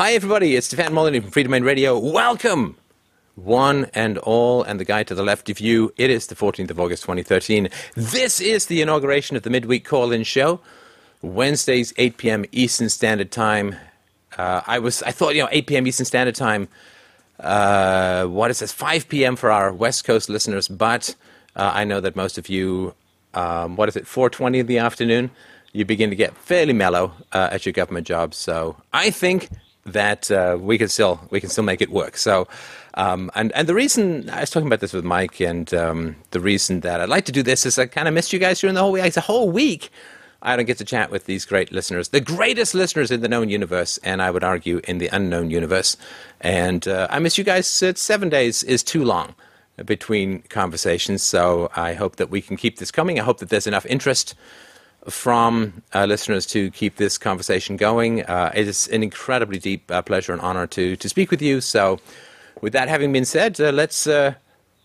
Hi, everybody. It's Stefan Molyneux from Freedomain Radio. Welcome, one and all, and the guy to the left of you. It is the 14th of August, 2013. This is the inauguration of the midweek call in show. Wednesdays, 8 p.m. Eastern Standard Time. Uh, I was, I thought, you know, 8 p.m. Eastern Standard Time. Uh, what is this? 5 p.m. for our West Coast listeners, but uh, I know that most of you, um, what is it, 4:20 in the afternoon? You begin to get fairly mellow uh, at your government jobs. So I think that uh, we can still we can still make it work. So, um, and and the reason I was talking about this with Mike, and um, the reason that I'd like to do this is I kind of missed you guys during the whole week. It's a whole week. I don't get to chat with these great listeners, the greatest listeners in the known universe, and I would argue in the unknown universe. And uh, I miss you guys. Uh, seven days is too long between conversations, so I hope that we can keep this coming. I hope that there's enough interest from uh, listeners to keep this conversation going. Uh, it is an incredibly deep uh, pleasure and honor to to speak with you. So, with that having been said, uh, let's uh,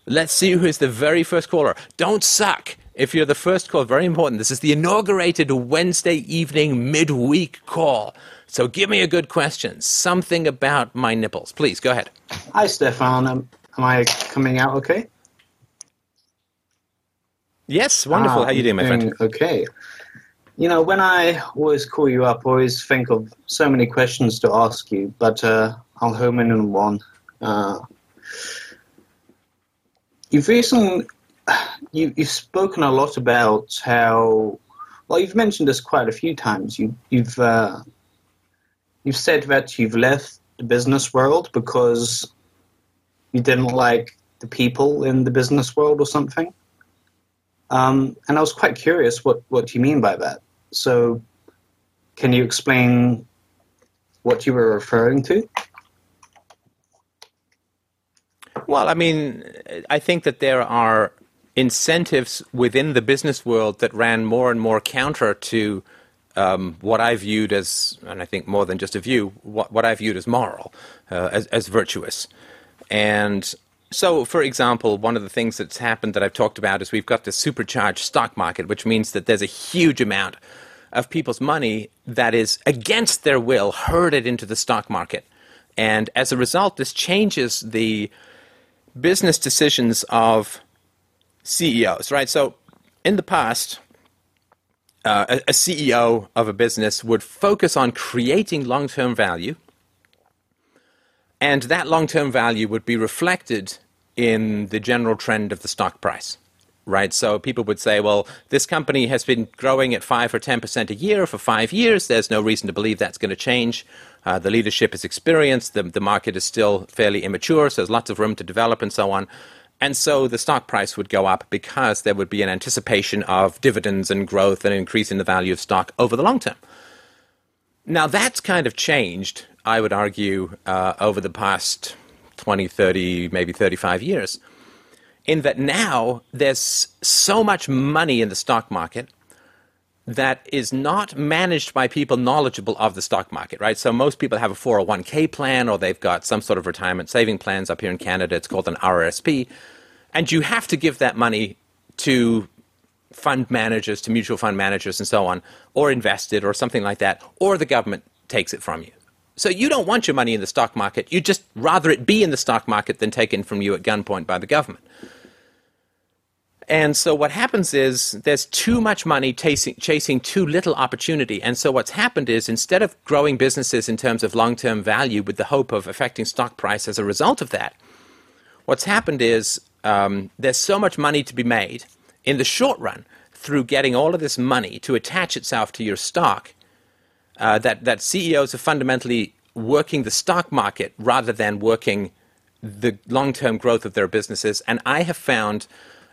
let's see who is the very first caller. Don't suck. If you're the first call, very important. This is the inaugurated Wednesday evening midweek call. So give me a good question. Something about my nipples. Please go ahead. Hi, Stefan. Um, am I coming out okay? Yes, wonderful. Ah, How you doing, my friend? Okay. You know, when I always call you up, I always think of so many questions to ask you, but uh, I'll home in on one. Uh, you've recently you, you've spoken a lot about how well you've mentioned this quite a few times. You, you've uh, you've said that you've left the business world because you didn't like the people in the business world or something. Um, and I was quite curious what, what you mean by that. So, can you explain what you were referring to? Well, I mean, I think that there are incentives within the business world that ran more and more counter to um, what I viewed as, and I think more than just a view, what, what I viewed as moral, uh, as, as virtuous. And so, for example, one of the things that's happened that I've talked about is we've got this supercharged stock market, which means that there's a huge amount of people's money that is against their will herded into the stock market. And as a result, this changes the business decisions of CEOs, right? So in the past, uh, a, a CEO of a business would focus on creating long term value, and that long term value would be reflected in the general trend of the stock price. Right, so people would say, well, this company has been growing at five or ten percent a year for five years. There's no reason to believe that's going to change. Uh, the leadership is experienced. The, the market is still fairly immature, so there's lots of room to develop and so on. And so the stock price would go up because there would be an anticipation of dividends and growth and increase in the value of stock over the long term. Now, that's kind of changed, I would argue, uh, over the past 20, 30, maybe 35 years, in that now there's so much money in the stock market that is not managed by people knowledgeable of the stock market, right? So most people have a 401k plan or they've got some sort of retirement saving plans up here in Canada. It's called an RRSP. And you have to give that money to fund managers, to mutual fund managers and so on, or invest it or something like that, or the government takes it from you. So you don't want your money in the stock market. You'd just rather it be in the stock market than taken from you at gunpoint by the government. And so what happens is there's too much money chasing, chasing too little opportunity. And so what's happened is instead of growing businesses in terms of long term value with the hope of affecting stock price as a result of that, what's happened is um, there's so much money to be made in the short run through getting all of this money to attach itself to your stock uh, that, that CEOs are fundamentally working the stock market rather than working the long term growth of their businesses. And I have found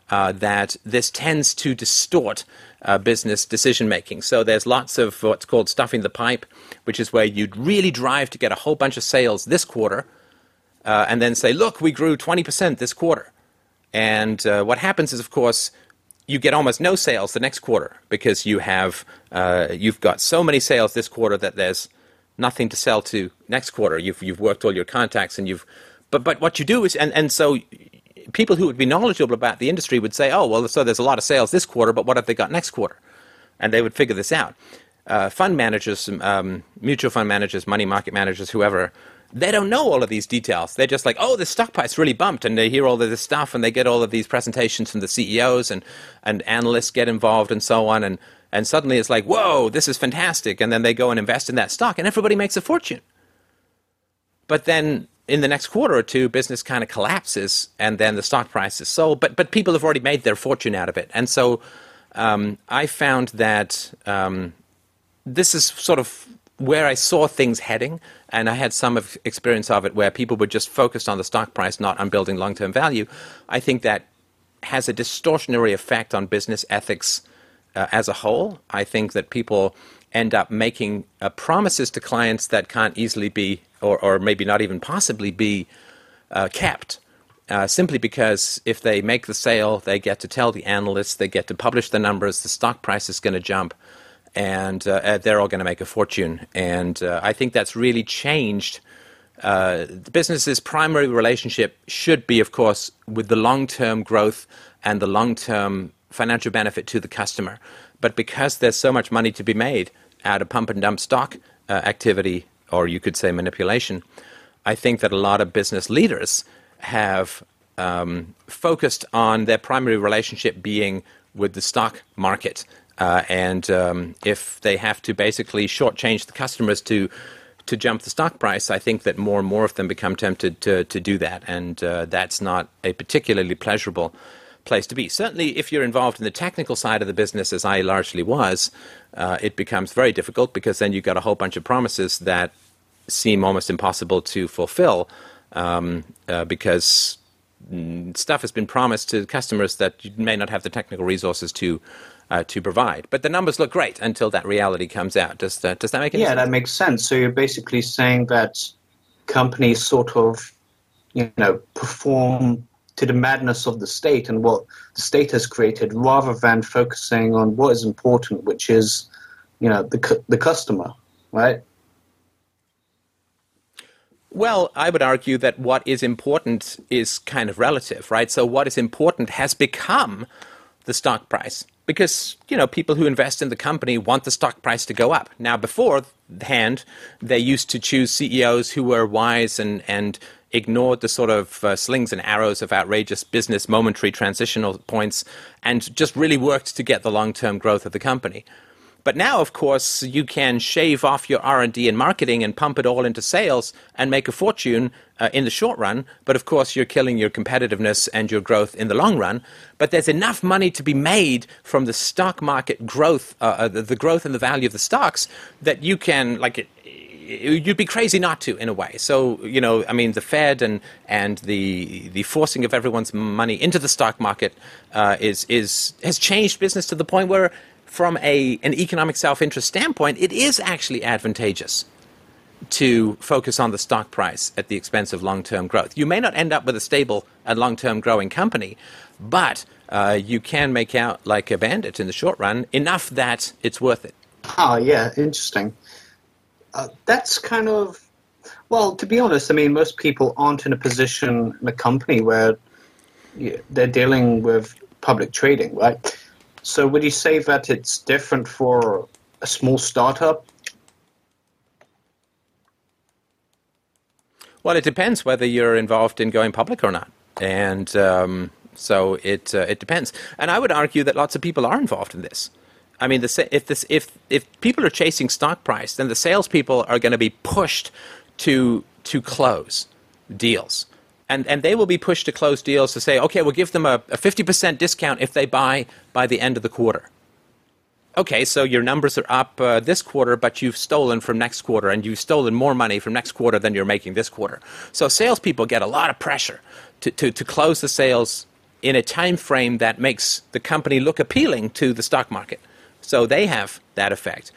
uh, that this tends to distort uh, business decision making. So there's lots of what's called stuffing the pipe, which is where you'd really drive to get a whole bunch of sales this quarter, uh, and then say, "Look, we grew 20% this quarter." And uh, what happens is, of course, you get almost no sales the next quarter because you have uh, you've got so many sales this quarter that there's nothing to sell to next quarter. You've you've worked all your contacts and you've but but what you do is and, and so people who would be knowledgeable about the industry would say, oh, well, so there's a lot of sales this quarter, but what have they got next quarter? And they would figure this out. uh, fund managers, um, mutual fund managers, money market managers, whoever, they don't know all of these details. They're just like, oh, the stock price really bumped, and they hear all of this stuff, and they get all of these presentations from the CEOs, and, and analysts get involved, and so on, and, and suddenly it's like, whoa, this is fantastic, and then they go and invest in that stock, and everybody makes a fortune. But then in the next quarter or two, business kind of collapses, and then the stock price is sold. But but people have already made their fortune out of it, and so um, I found that um, this is sort of where I saw things heading, and I had some of experience of it where people were just focused on the stock price, not on building long term value. I think that has a distortionary effect on business ethics uh, as a whole. I think that people end up making uh, promises to clients that can't easily be, or, or maybe not even possibly be, uh, kept. Uh, simply because if they make the sale, they get to tell the analysts, they get to publish the numbers, the stock price is going to jump, and uh, uh, they're all going to make a fortune. And uh, I think that's really changed. Uh, the business's primary relationship should be, of course, with the long term growth and the long term financial benefit to the customer. But because there's so much money to be made out of pump and dump stock uh, activity, or you could say manipulation, I think that a lot of business leaders have um, focused on their primary relationship being with the stock market uh, and um, if they have to basically shortchange the customers to to jump the stock price, I think that more and more of them become tempted to to do that, and uh, that's not a particularly pleasurable place to be. Certainly, if you're involved in the technical side of the business, as I largely was, uh, it becomes very difficult because then you've got a whole bunch of promises that seem almost impossible to fulfill um, uh, because mm, stuff has been promised to customers that you may not have the technical resources to uh, to provide. But the numbers look great until that reality comes out. Does that, does that make any yeah, sense? that makes sense. So you're basically saying that companies sort of, you know, perform to the madness of the state and what the state has created, rather than focusing on what is important, which is, you know, the the customer, right? Well, I would argue that what is important is kind of relative, right? So what is important has become the stock price because you know people who invest in the company want the stock price to go up. Now, beforehand, they used to choose CEOs who were wise and and ignored the sort of uh, slings and arrows of outrageous business momentary transitional points and just really worked to get the long-term growth of the company. But now, of course, you can shave off your R&D and marketing and pump it all into sales and make a fortune uh, in the short run. But of course, you're killing your competitiveness and your growth in the long run. But there's enough money to be made from the stock market growth, uh, uh, the growth and the value of the stocks, that you can like. you'd be crazy not to, in a way. So you know, I mean, the Fed and and the the forcing of everyone's money into the stock market uh, is is has changed business to the point where from a, an economic self interest standpoint, it is actually advantageous to focus on the stock price at the expense of long term growth. You may not end up with a stable and long term growing company, but uh, you can make out like a bandit in the short run enough that it's worth it. Oh, yeah, interesting. Uh, that's kind of, well, to be honest, I mean, most people aren't in a position in a company where they're dealing with public trading, right? So would you say that it's different for a small startup? Well, it depends whether you're involved in going public or not, and um, so it uh, it depends. And I would argue that lots of people are involved in this. I mean, the, if this if if people are chasing stock price, then the salespeople are going to be pushed to to close deals and, and they will be pushed to close deals to say, okay, we'll give them a, a 50% discount if they buy by the end of the quarter. Okay, so your numbers are up uh, this quarter, but you've stolen from next quarter, and you've stolen more money from next quarter than you're making this quarter. So salespeople get a lot of pressure to, to, to close the sales in a time frame that makes the company look appealing to the stock market. So they have that effect.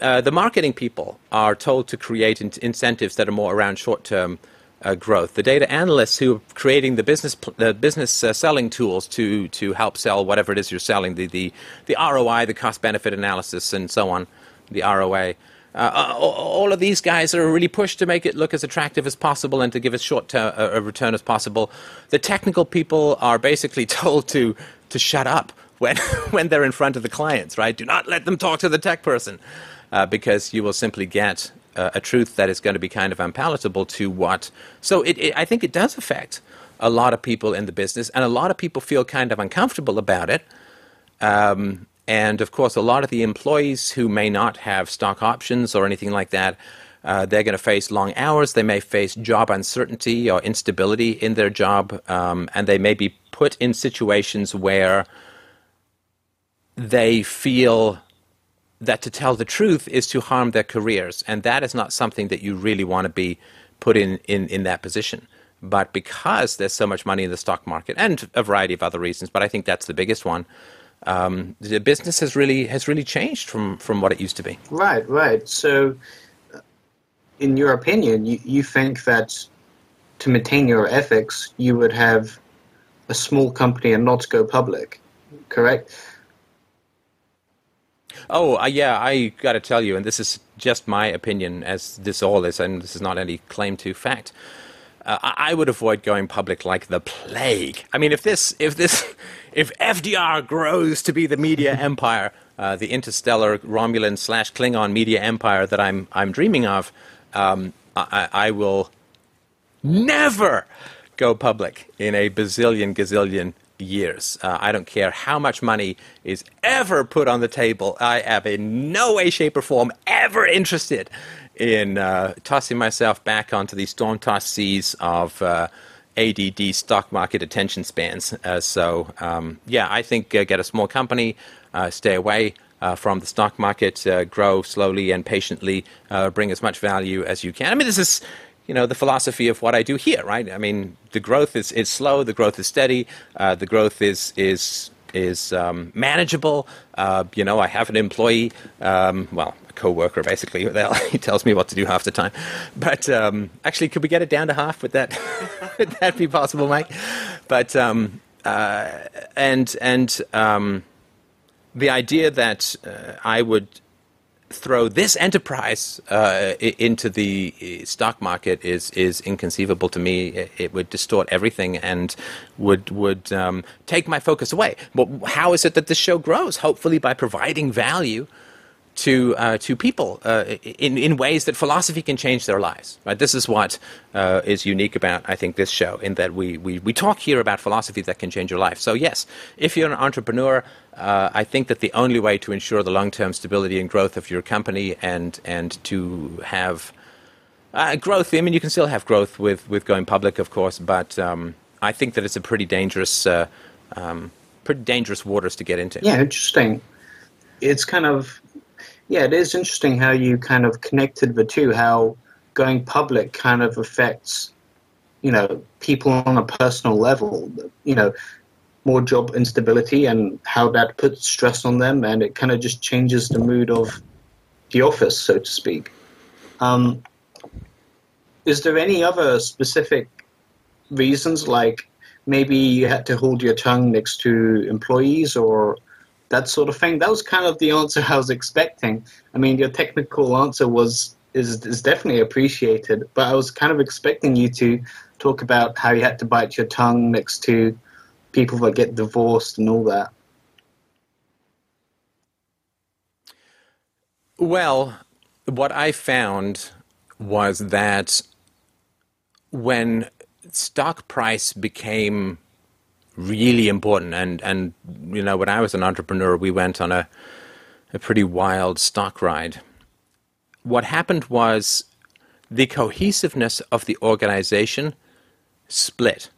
Uh, the marketing people are told to create in- incentives that are more around short term uh, growth. The data analysts who are creating the business the business uh, selling tools to to help sell whatever it is you're selling, the the, the ROI, the cost benefit analysis, and so on, the ROA. Uh, uh all of these guys are really pushed to make it look as attractive as possible and to give as short ter- a return as possible. The technical people are basically told to to shut up when when they're in front of the clients. Right? Do not let them talk to the tech person. uh, because you will simply get uh, a truth that is going to be kind of unpalatable to what. So it, it, I think it does affect a lot of people in the business, and a lot of people feel kind of uncomfortable about it. Um, and of course, a lot of the employees who may not have stock options or anything like that, uh, they're going to face long hours. They may face job uncertainty or instability in their job, um, and they may be put in situations where they feel that to tell the truth is to harm their careers, and that is not something that you really want to be put in, in, in that position. But because there's so much money in the stock market, and a variety of other reasons, but I think that's the biggest one. Um, the business has really has really changed from, from what it used to be. Right, right. So, uh, in your opinion, you, you think that to maintain your ethics, you would have a small company and not go public, correct? Oh, uh, yeah, I got to tell you, and this is just my opinion, as this all is, and this is not any claim to fact. Uh, I would avoid going public like the plague. I mean, if this, if this, if FDR grows to be the media empire, uh, the interstellar Romulan slash Klingon media empire that I'm I'm dreaming of, um, I, I will never go public in a bazillion gazillion years. Uh, I don't care how much money is ever put on the table. I am in no way, shape, or form ever interested in uh, tossing myself back onto the storm tossed seas of uh, ADD stock market attention spans. Uh, so, um, yeah, I think uh, get a small company, uh, stay away. from the stock market, grow slowly and patiently, bring as much value as you can. I mean, this is you know the philosophy of what I do here, right? I mean, the growth is, is slow, the growth is steady, uh, the growth is is is um, manageable. Uh, you know, I have an employee, um, well, a co-worker basically. he tells me what to do half the time. But um, actually, could we get it down to half? Would that would that be possible, Mike? But um, uh, and and um, the idea that uh, I would throw this enterprise uh, into the uh, stock market is is inconceivable to me. It, would distort everything and would would um, take my focus away. But how is it that this show grows? Hopefully, by providing value to uh, to people uh, in in ways that philosophy can change their lives. Right. This is what uh, is unique about I think this show in that we, we we talk here about philosophy that can change your life. So yes, if you're an entrepreneur, uh, I think that the only way to ensure the long term stability and growth of your company and and to have uh, growth. I mean, you can still have growth with with going public, of course, but um, I think that it's a pretty dangerous. Uh, um, pretty dangerous waters to get into. Yeah, interesting. It's kind of yeah, it is interesting how you kind of connected the two, how going public kind of affects, you know, people on a personal level, you know, more job instability and how that puts stress on them and it kind of just changes the mood of the office, so to speak. Um, is there any other specific reasons, like maybe you had to hold your tongue next to employees or that sort of thing. That was kind of the answer I was expecting. I mean, your technical answer was is is definitely appreciated, but I was kind of expecting you to talk about how you had to bite your tongue next to people that get divorced and all that. Well, what I found was that when stock price became really important. And and you know, when I was an entrepreneur, we went on a a pretty wild stock ride. What happened was the cohesiveness of the organization split.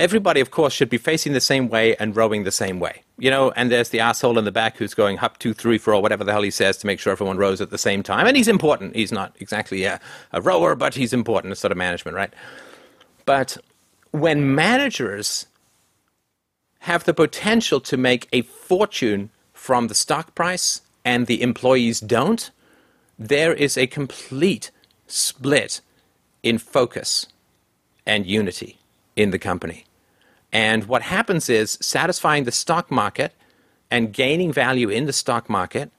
Everybody, of course, should be facing the same way and rowing the same way. You know, and there's the asshole in the back who's going up two, three, four, whatever the hell he says to make sure everyone rows at the same time. And he's important. He's not exactly a, a rower, but he's important. It's sort of management, right? But when managers have the potential to make a fortune from the stock price and the employees don't, there is a complete split in focus and unity in the company. And what happens is satisfying the stock market and gaining value in the stock market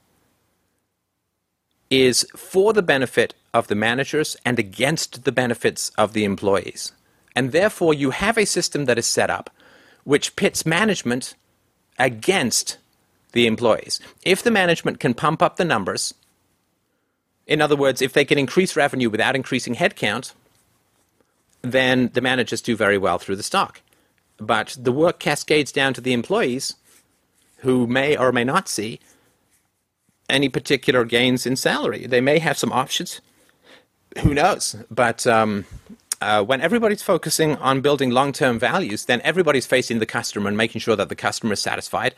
is for the benefit of the managers and against the benefits of the employees. And therefore, you have a system that is set up which pits management against the employees. If the management can pump up the numbers, in other words, if they can increase revenue without increasing headcount, then the managers do very well through the stock. But the work cascades down to the employees who may or may not see any particular gains in salary. They may have some options. Who knows? But um, uh, when everybody's focusing on building long term values, then everybody's facing the customer and making sure that the customer is satisfied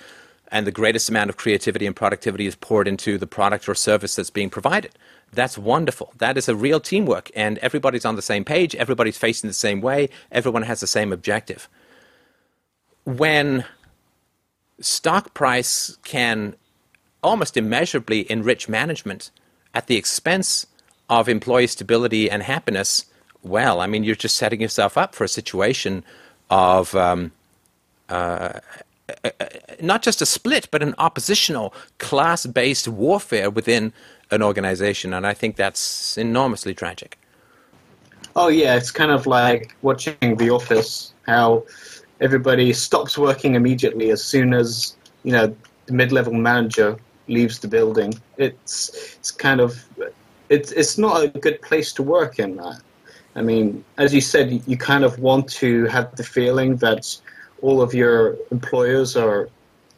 and the greatest amount of creativity and productivity is poured into the product or service that's being provided. That's wonderful. That is a real teamwork, and everybody's on the same page, everybody's facing the same way, everyone has the same objective. When stock price can almost immeasurably enrich management at the expense of employee stability and happiness, well, I mean, you're just setting yourself up for a situation of um, uh, not just a split, but an oppositional class based warfare within an organization. And I think that's enormously tragic. Oh, yeah, it's kind of like watching The Office, how everybody stops working immediately as soon as, you know, the mid level manager leaves the building. It's, it's kind of, it's, it's not a good place to work in that. I mean, as you said, you kind of want to have the feeling that all of your employers are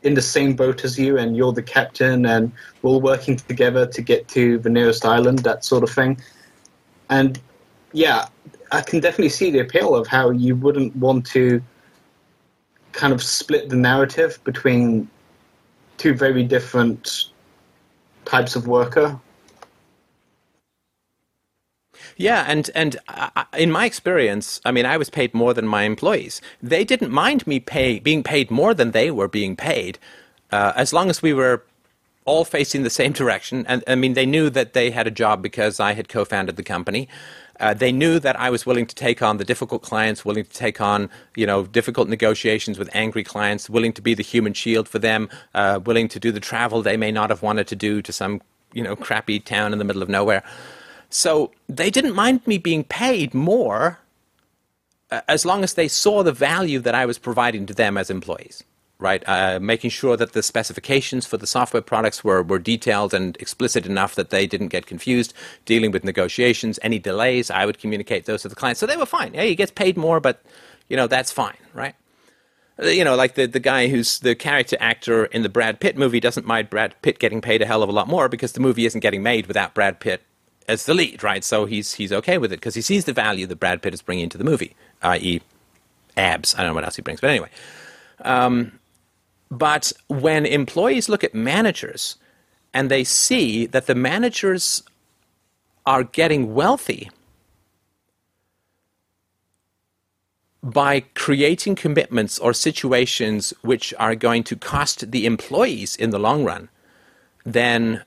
in the same boat as you and you're the captain and we're all working together to get to the nearest island, that sort of thing. And yeah, I can definitely see the appeal of how you wouldn't want to kind of split the narrative between two very different types of worker yeah, and and uh, in my experience, I mean, I was paid more than my employees. They didn't mind me pay being paid more than they were being paid, uh, as long as we were all facing the same direction. And I mean, they knew that they had a job because I had co-founded the company. Uh, they knew that I was willing to take on the difficult clients, willing to take on you know difficult negotiations with angry clients, willing to be the human shield for them, uh, willing to do the travel they may not have wanted to do to some you know crappy town in the middle of nowhere. So they didn't mind me being paid more uh, as long as they saw the value that I was providing to them as employees, right? Uh, making sure that the specifications for the software products were, were detailed and explicit enough that they didn't get confused, dealing with negotiations, any delays, I would communicate those to the client. So they were fine. Yeah, he gets paid more, but, you know, that's fine, right? Uh, you know, like the, the guy who's the character actor in the Brad Pitt movie doesn't mind Brad Pitt getting paid a hell of a lot more because the movie isn't getting made without Brad Pitt as the lead, right? So he's he's okay with it because he sees the value that Brad Pitt is bringing to the movie, i.e., abs. I don't know what else he brings, but anyway. Um, but when employees look at managers and they see that the managers are getting wealthy by creating commitments or situations which are going to cost the employees in the long run, then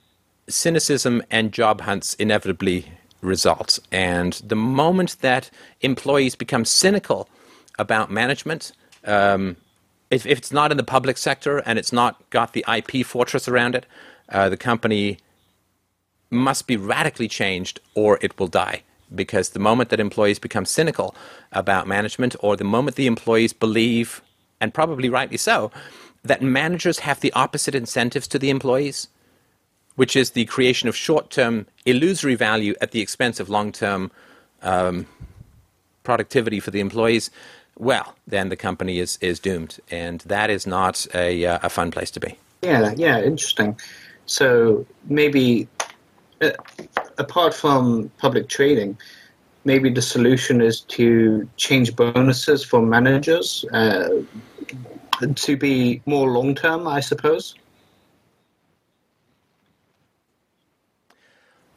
cynicism and job hunts inevitably result. And the moment that employees become cynical about management, um, if, if, it's not in the public sector and it's not got the IP fortress around it, uh, the company must be radically changed or it will die. Because the moment that employees become cynical about management, or the moment the employees believe, and probably rightly so, that managers have the opposite incentives to the employees, which is the creation of short term illusory value at the expense of long term um, productivity for the employees, well, then the company is, is doomed. And that is not a, uh, a fun place to be. Yeah, yeah, interesting. So maybe uh, apart from public trading, maybe the solution is to change bonuses for managers uh, to be more long term, I suppose.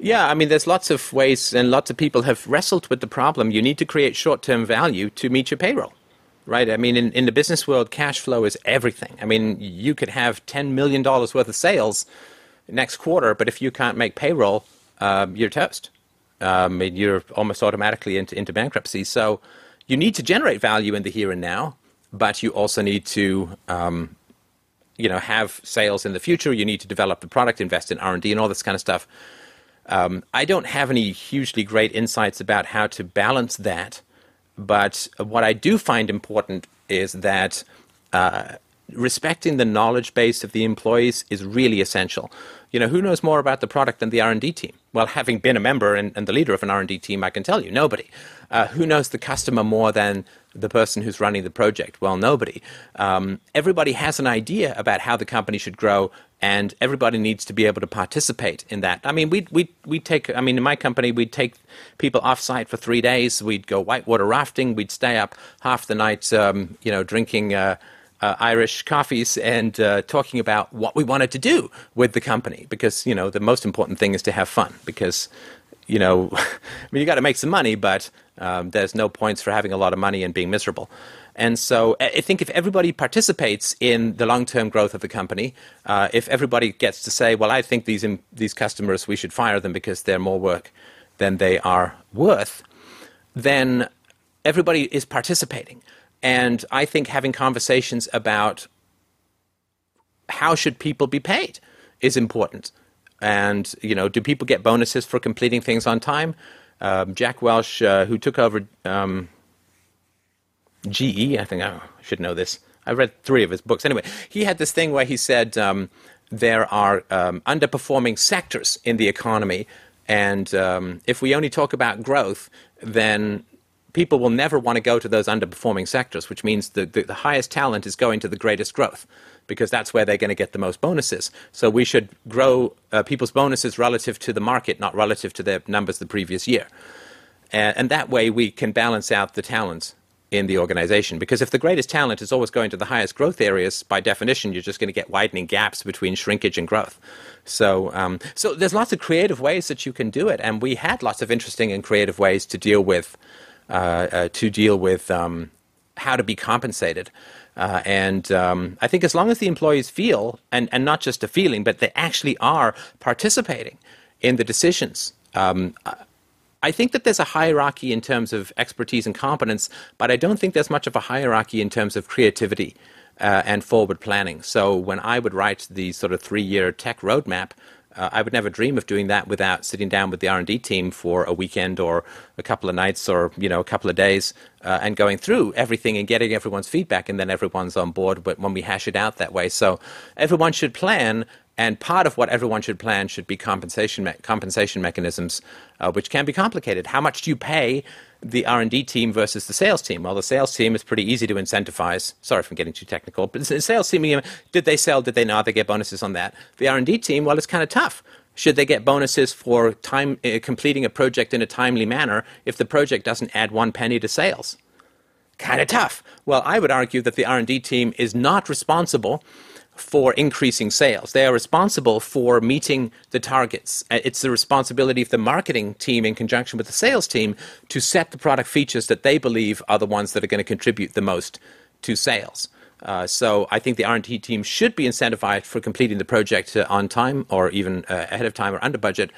Yeah, I mean, there's lots of ways, and lots of people have wrestled with the problem. You need to create short term value to meet your payroll, right? I mean, in, in the business world, cash flow is everything. I mean, you could have $10 million worth of sales next quarter, but if you can't make payroll, um, you're toast. Um, you're almost automatically into, into bankruptcy. So you need to generate value in the here and now, but you also need to um, you know have sales in the future you need to develop the product invest in r&d and all this kind of stuff um, I don't have any hugely great insights about how to balance that, but what I do find important is that uh, respecting the knowledge base of the employees is really essential. You know, who knows more about the product than the R&D team? Well, having been a member and, and the leader of an R&D team, I can tell you, nobody. Uh, who knows the customer more than the person who's running the project? Well, nobody. Um, everybody has an idea about how the company should grow, and everybody needs to be able to participate in that. I mean, we we we take. I mean, in my company, we'd take people off site for three days. We'd go whitewater rafting. We'd stay up half the night, um, you know, drinking. Uh, uh, Irish coffees and uh, talking about what we wanted to do with the company because you know the most important thing is to have fun because you know I mean you got to make some money but um, there's no points for having a lot of money and being miserable. And so I think if everybody participates in the long-term growth of the company, uh, if everybody gets to say, well, I think these, these customers, we should fire them because they're more work than they are worth, then everybody is participating. And I think having conversations about how should people be paid is important. And, you know, do people get bonuses for completing things on time? um, Jack Welch, uh, who took over um, GE. I think I should know this. I read three of his books. Anyway, he had this thing where he said um, there are um, underperforming sectors in the economy, and um, if we only talk about growth, then people will never want to go to those underperforming sectors, which means the, the, the highest talent is going to the greatest growth because that's where they're going to get the most bonuses. So we should grow uh, people's bonuses relative to the market, not relative to their numbers the previous year. And, and that way we can balance out the talents in the organization. Because if the greatest talent is always going to the highest growth areas, by definition, you're just going to get widening gaps between shrinkage and growth. So, um, so there's lots of creative ways that you can do it, and we had lots of interesting and creative ways to deal with uh, uh, to deal with um, how to be compensated. Uh, and um, I think as long as the employees feel, and, and not just a feeling, but they actually are participating in the decisions, um, I think that there's a hierarchy in terms of expertise and competence, but I don't think there's much of a hierarchy in terms of creativity uh, and forward planning. So when I would write the sort of three year tech roadmap, uh, I would never dream of doing that without sitting down with the R&D team for a weekend or a couple of nights or you know a couple of days uh, and going through everything and getting everyone's feedback and then everyone's on board but when we hash it out that way. So everyone should plan and part of what everyone should plan should be compensation me- compensation mechanisms, uh, which can be complicated. How much do you pay the R&D team versus the sales team? Well, the sales team is pretty easy to incentivize. Sorry if I'm getting too technical, but the sales team, did they sell? Did they not? They get bonuses on that. The R&D team, well, it's kind of tough. Should they get bonuses for time uh, completing a project in a timely manner if the project doesn't add one penny to sales? Kind of tough. Well, I would argue that the R&D team is not responsible for increasing sales. They are responsible for meeting the targets. Uh, it's the responsibility of the marketing team in conjunction with the sales team to set the product features that they believe are the ones that are going to contribute the most to sales. Uh, so I think the R&D team should be incentivized for completing the project uh, on time or even uh, ahead of time or under budget.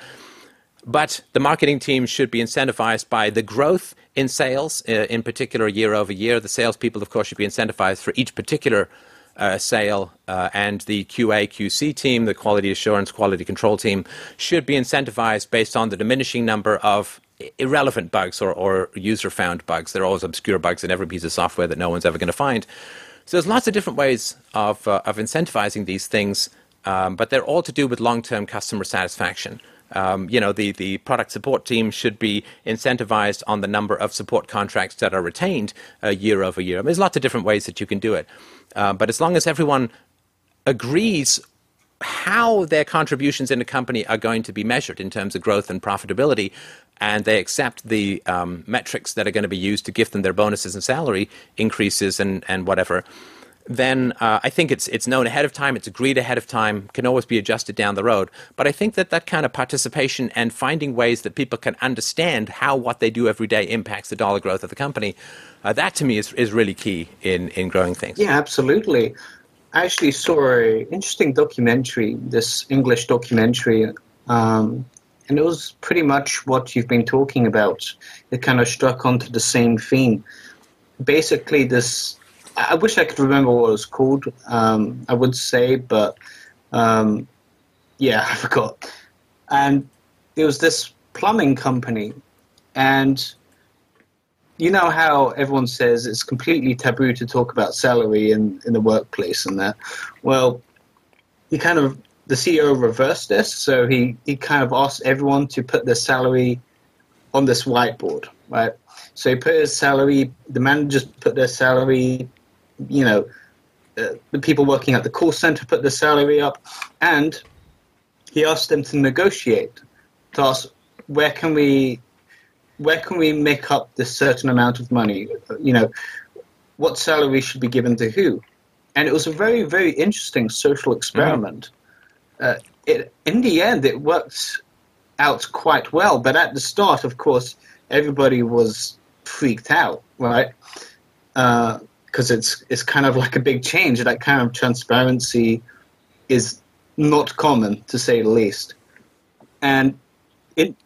But the marketing team should be incentivized by the growth in sales, uh, in particular year over year. The salespeople, of course, should be incentivized for each particular uh, sale, uh, and the QA QC team, the quality assurance quality control team, should be incentivized based on the diminishing number of irrelevant bugs or, or user found bugs. There are always obscure bugs in every piece of software that no one's ever going to find. So there's lots of different ways of, uh, of incentivizing these things, um, but they're all to do with long term customer satisfaction. Um, you know, the, the product support team should be incentivized on the number of support contracts that are retained uh, year over year. I mean, there's lots of different ways that you can do it. Uh, but as long as everyone agrees how their contributions in a company are going to be measured in terms of growth and profitability, and they accept the um, metrics that are going to be used to give them their bonuses and salary increases and, and whatever, then uh, I think it's it's known ahead of time, it's agreed ahead of time, can always be adjusted down the road. But I think that that kind of participation and finding ways that people can understand how what they do every day impacts the dollar growth of the company, uh, that to me is is really key in in growing things. Yeah, absolutely. I actually saw an interesting documentary, this English documentary, um, and it was pretty much what you've been talking about. It kind of struck onto the same theme. Basically, this I wish I could remember what it was called. Um, I would say, but um, yeah, I forgot. And there was this plumbing company, and you know how everyone says it's completely taboo to talk about salary in, in the workplace and that. Well, he kind of the CEO reversed this, so he, he kind of asked everyone to put their salary on this whiteboard, right? So he put his salary, the managers put their salary, you know, uh, the people working at the call center put their salary up, and he asked them to negotiate, to ask where can we, where can we make up this certain amount of money, you know, what salary should be given to who, and it was a very very interesting social experiment. Mm-hmm. Uh, it, in the end, it worked out quite well, but at the start, of course, everybody was freaked out, right? Because it's it's kind of like a big change. That kind of transparency is not common, to say the least. And it.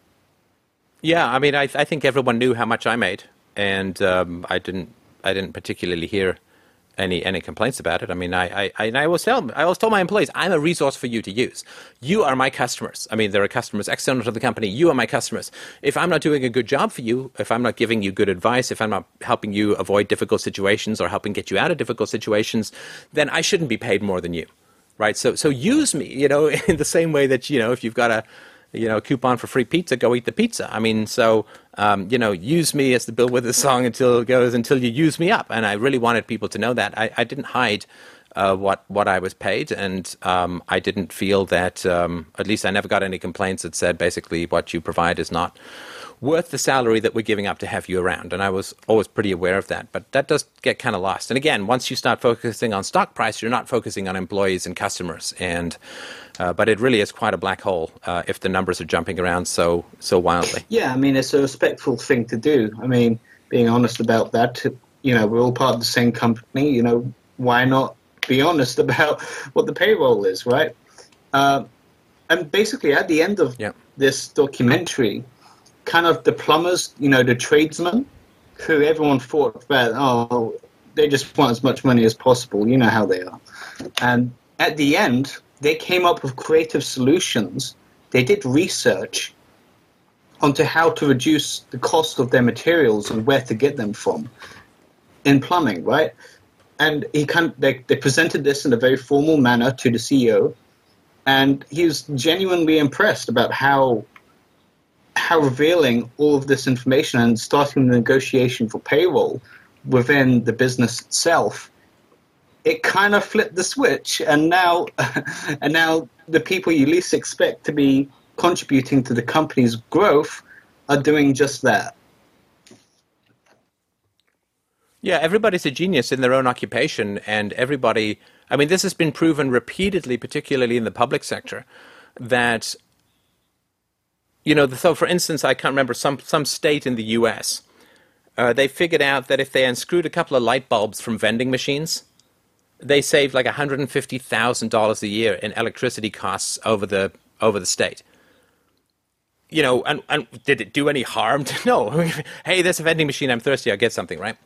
Yeah, I mean, I, I think everyone knew how much I made, and um, I didn't I didn't particularly hear any any complaints about it. I mean, I I, I always tell I always tell my employees, I'm a resource for you to use. You are my customers. I mean, there are customers external to the company. You are my customers. If I'm not doing a good job for you, if I'm not giving you good advice, if I'm not helping you avoid difficult situations or helping get you out of difficult situations, then I shouldn't be paid more than you, right? So so use me, you know, in the same way that you know if you've got a you know coupon for free pizza, go eat the pizza. I mean, so um, you know, use me as the Bill Withers song until it goes until you use me up. And I really wanted people to know that. I, I didn't hide uh, what what I was paid, and um, I didn't feel that. Um, at least I never got any complaints that said basically what you provide is not worth the salary that we're giving up to have you around. And I was always pretty aware of that. But that does get kind of lost. And again, once you start focusing on stock price, you're not focusing on employees and customers. And uh, but it really is quite a black hole uh, if the numbers are jumping around so so wildly. Yeah, I mean it's a respectful thing to do. I mean, being honest about that. You know, we're all part of the same company. You know, why not be honest about what the payroll is, right? Uh, and basically, at the end of yeah. this documentary, kind of the plumbers, you know, the tradesmen, who everyone thought that oh, they just want as much money as possible. You know how they are, and at the end they came up with creative solutions. They did research onto how to reduce the cost of their materials and where to get them from in plumbing, right? And he kind of, they, they presented this in a very formal manner to the CEO, and he was genuinely impressed about how how revealing all of this information and starting the negotiation for payroll within the business itself it kind of flipped the switch, and now, and now the people you least expect to be contributing to the company's growth are doing just that. Yeah, everybody's a genius in their own occupation, and everybody. I mean, this has been proven repeatedly, particularly in the public sector, that you know. So, for instance, I can't remember some some state in the U.S. Uh, they figured out that if they unscrewed a couple of light bulbs from vending machines, they saved like $150,000 a year in electricity costs over the over the state. You know, and, and did it do any harm? To, no. hey, there's a vending machine. I'm thirsty. I'll get something, right?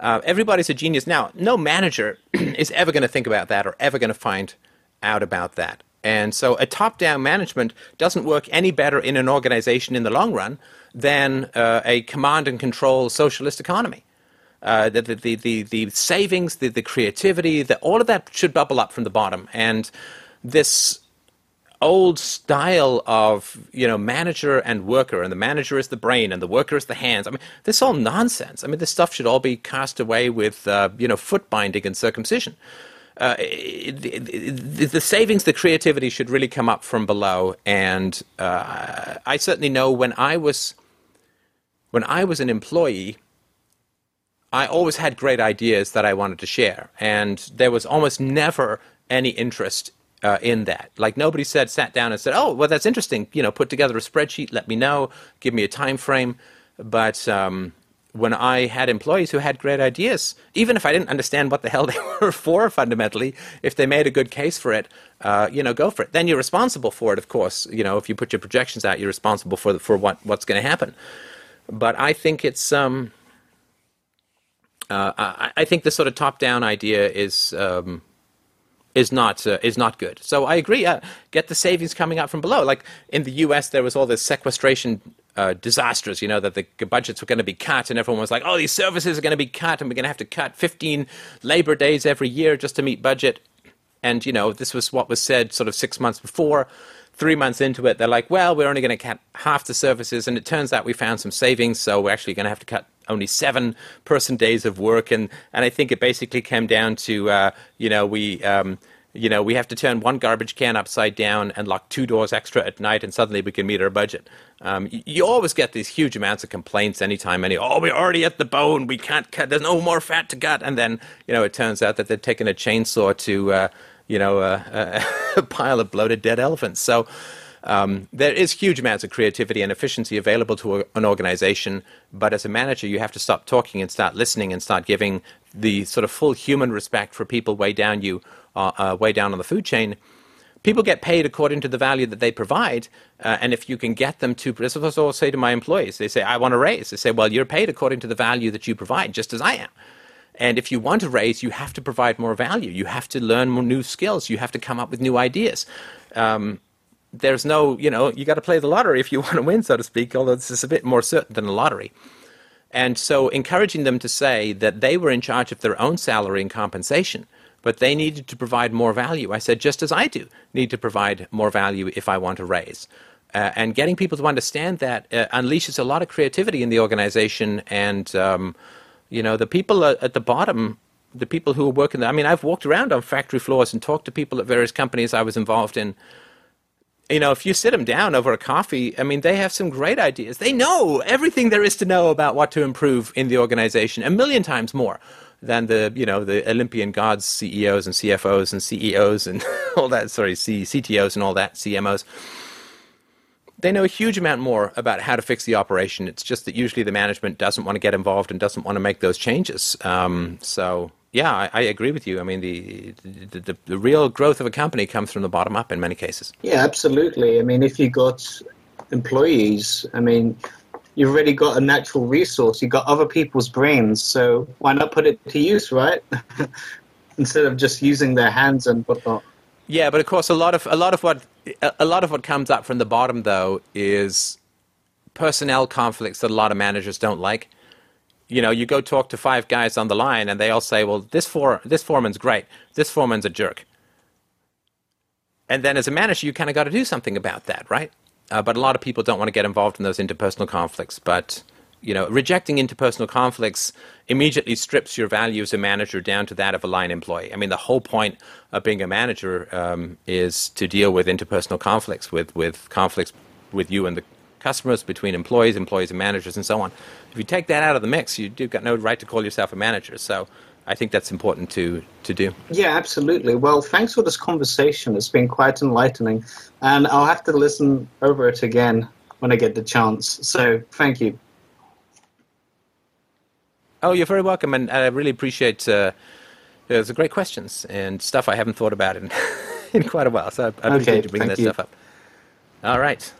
Uh, everybody's a genius. Now, no manager is ever going to think about that or ever going to find out about that. And so a top down management doesn't work any better in an organization in the long run than uh, a command and control socialist economy. Uh, the, the, the, the, savings, the, the creativity, the, all of that should bubble up from the bottom. And this old style of you know manager and worker and the manager is the brain and the worker is the hands. I mean this is all nonsense. I mean this stuff should all be cast away with uh, you know foot binding and circumcision. Uh, the, savings the creativity should really come up from below. And uh, i certainly know when i was when i was an employee I always had great ideas that I wanted to share, and there was almost never any interest uh, in that. Like nobody said, sat down and said, "Oh, well, that's interesting. You know, put together a spreadsheet. Let me know. Give me a time frame." But um, when I had employees who had great ideas, even if I didn't understand what the hell they were for fundamentally, if they made a good case for it, uh, you know, go for it. Then you're responsible for it, of course. You know, if you put your projections out, you're responsible for the, for what what's going to happen. But I think it's um, uh, I, I, think the sort of top-down idea is um, is not uh, is not good. So I agree. Uh, get the savings coming out from below. Like in the U.S., there was all this sequestration uh, disastrous, you know, that the budgets were going to be cut, and everyone was like, oh, these services are going to be cut, and we're going to have to cut 15 labor days every year just to meet budget. And, you know, this was what was said sort of six months before. Three months into it, they're like, well, we're only going to cut half the services, and it turns out we found some savings, so we're actually going to have to cut only seven person days of work. And, and I think it basically came down to, uh, you know, we. Um, you know, we have to turn one garbage can upside down and lock two doors extra at night, and suddenly we can meet our budget. Um, you, you, always get these huge amounts of complaints anytime any, oh, we're already at the bone, we can't cut, there's no more fat to cut. And then, you know, it turns out that they're taking a chainsaw to, uh, you know, uh, a pile of bloated dead elephants. So, um, there is huge amounts of creativity and efficiency available to an organization, but as a manager, you have to stop talking and start listening and start giving the sort of full human respect for people way down you uh, uh, way down on the food chain, people get paid according to the value that they provide. Uh, and if you can get them to, this is what I say to my employees. They say, I want a raise. They say, well, you're paid according to the value that you provide, just as I am. And if you want a raise, you have to provide more value. You have to learn more new skills. You have to come up with new ideas. Um, there's no, you know, you got to play the lottery if you want to win, so to speak, although this is a bit more certain than a lottery. And so encouraging them to say that they were in charge of their own salary and compensation – but they needed to provide more value. I said, just as I do, need to provide more value if I want to raise. Uh, and getting people to understand that uh, unleashes a lot of creativity in the organization. And, um, you know, the people at the bottom, the people who are working there, I mean, I've walked around on factory floors and talked to people at various companies I was involved in. You know, if you sit them down over a coffee, I mean, they have some great ideas. They know everything there is to know about what to improve in the organization, a million times more than the you know the Olympian gods CEOs and CFOs and CEOs and all that. Sorry, C- CTOs and all that CMOs. They know a huge amount more about how to fix the operation. It's just that usually the management doesn't want to get involved and doesn't want to make those changes. Um, so yeah, I, I, agree with you. I mean, the, the, the the real growth of a company comes from the bottom up in many cases. Yeah, absolutely. I mean, if you got employees, I mean, you've already got a natural resource. You've got other people's brains, so why not put it to use, right? Instead of just using their hands and whatnot. Yeah, but of course, a lot of a lot of what a lot of what comes up from the bottom, though, is personnel conflicts that a lot of managers don't like. You know, you go talk to five guys on the line, and they all say, "Well, this for this foreman's great. This foreman's a jerk." And then, as a manager, you kind of got to do something about that, right? Uh, but a lot of people don't want to get involved in those interpersonal conflicts. But you know, rejecting interpersonal conflicts immediately strips your value as a manager down to that of a line employee. I mean, the whole point of being a manager um, is to deal with interpersonal conflicts, with, with conflicts with you and the customers, between employees, employees and managers, and so on. If you take that out of the mix, you've got no right to call yourself a manager. So I think that's important to, to do. Yeah, absolutely. Well, thanks for this conversation. It's been quite enlightening. And I'll have to listen over it again when I get the chance. So thank you. Oh, you're very welcome. And I really appreciate uh, those are great questions and stuff I haven't thought about in, in quite a while. So I, I appreciate okay, you bringing that you. stuff up. All right.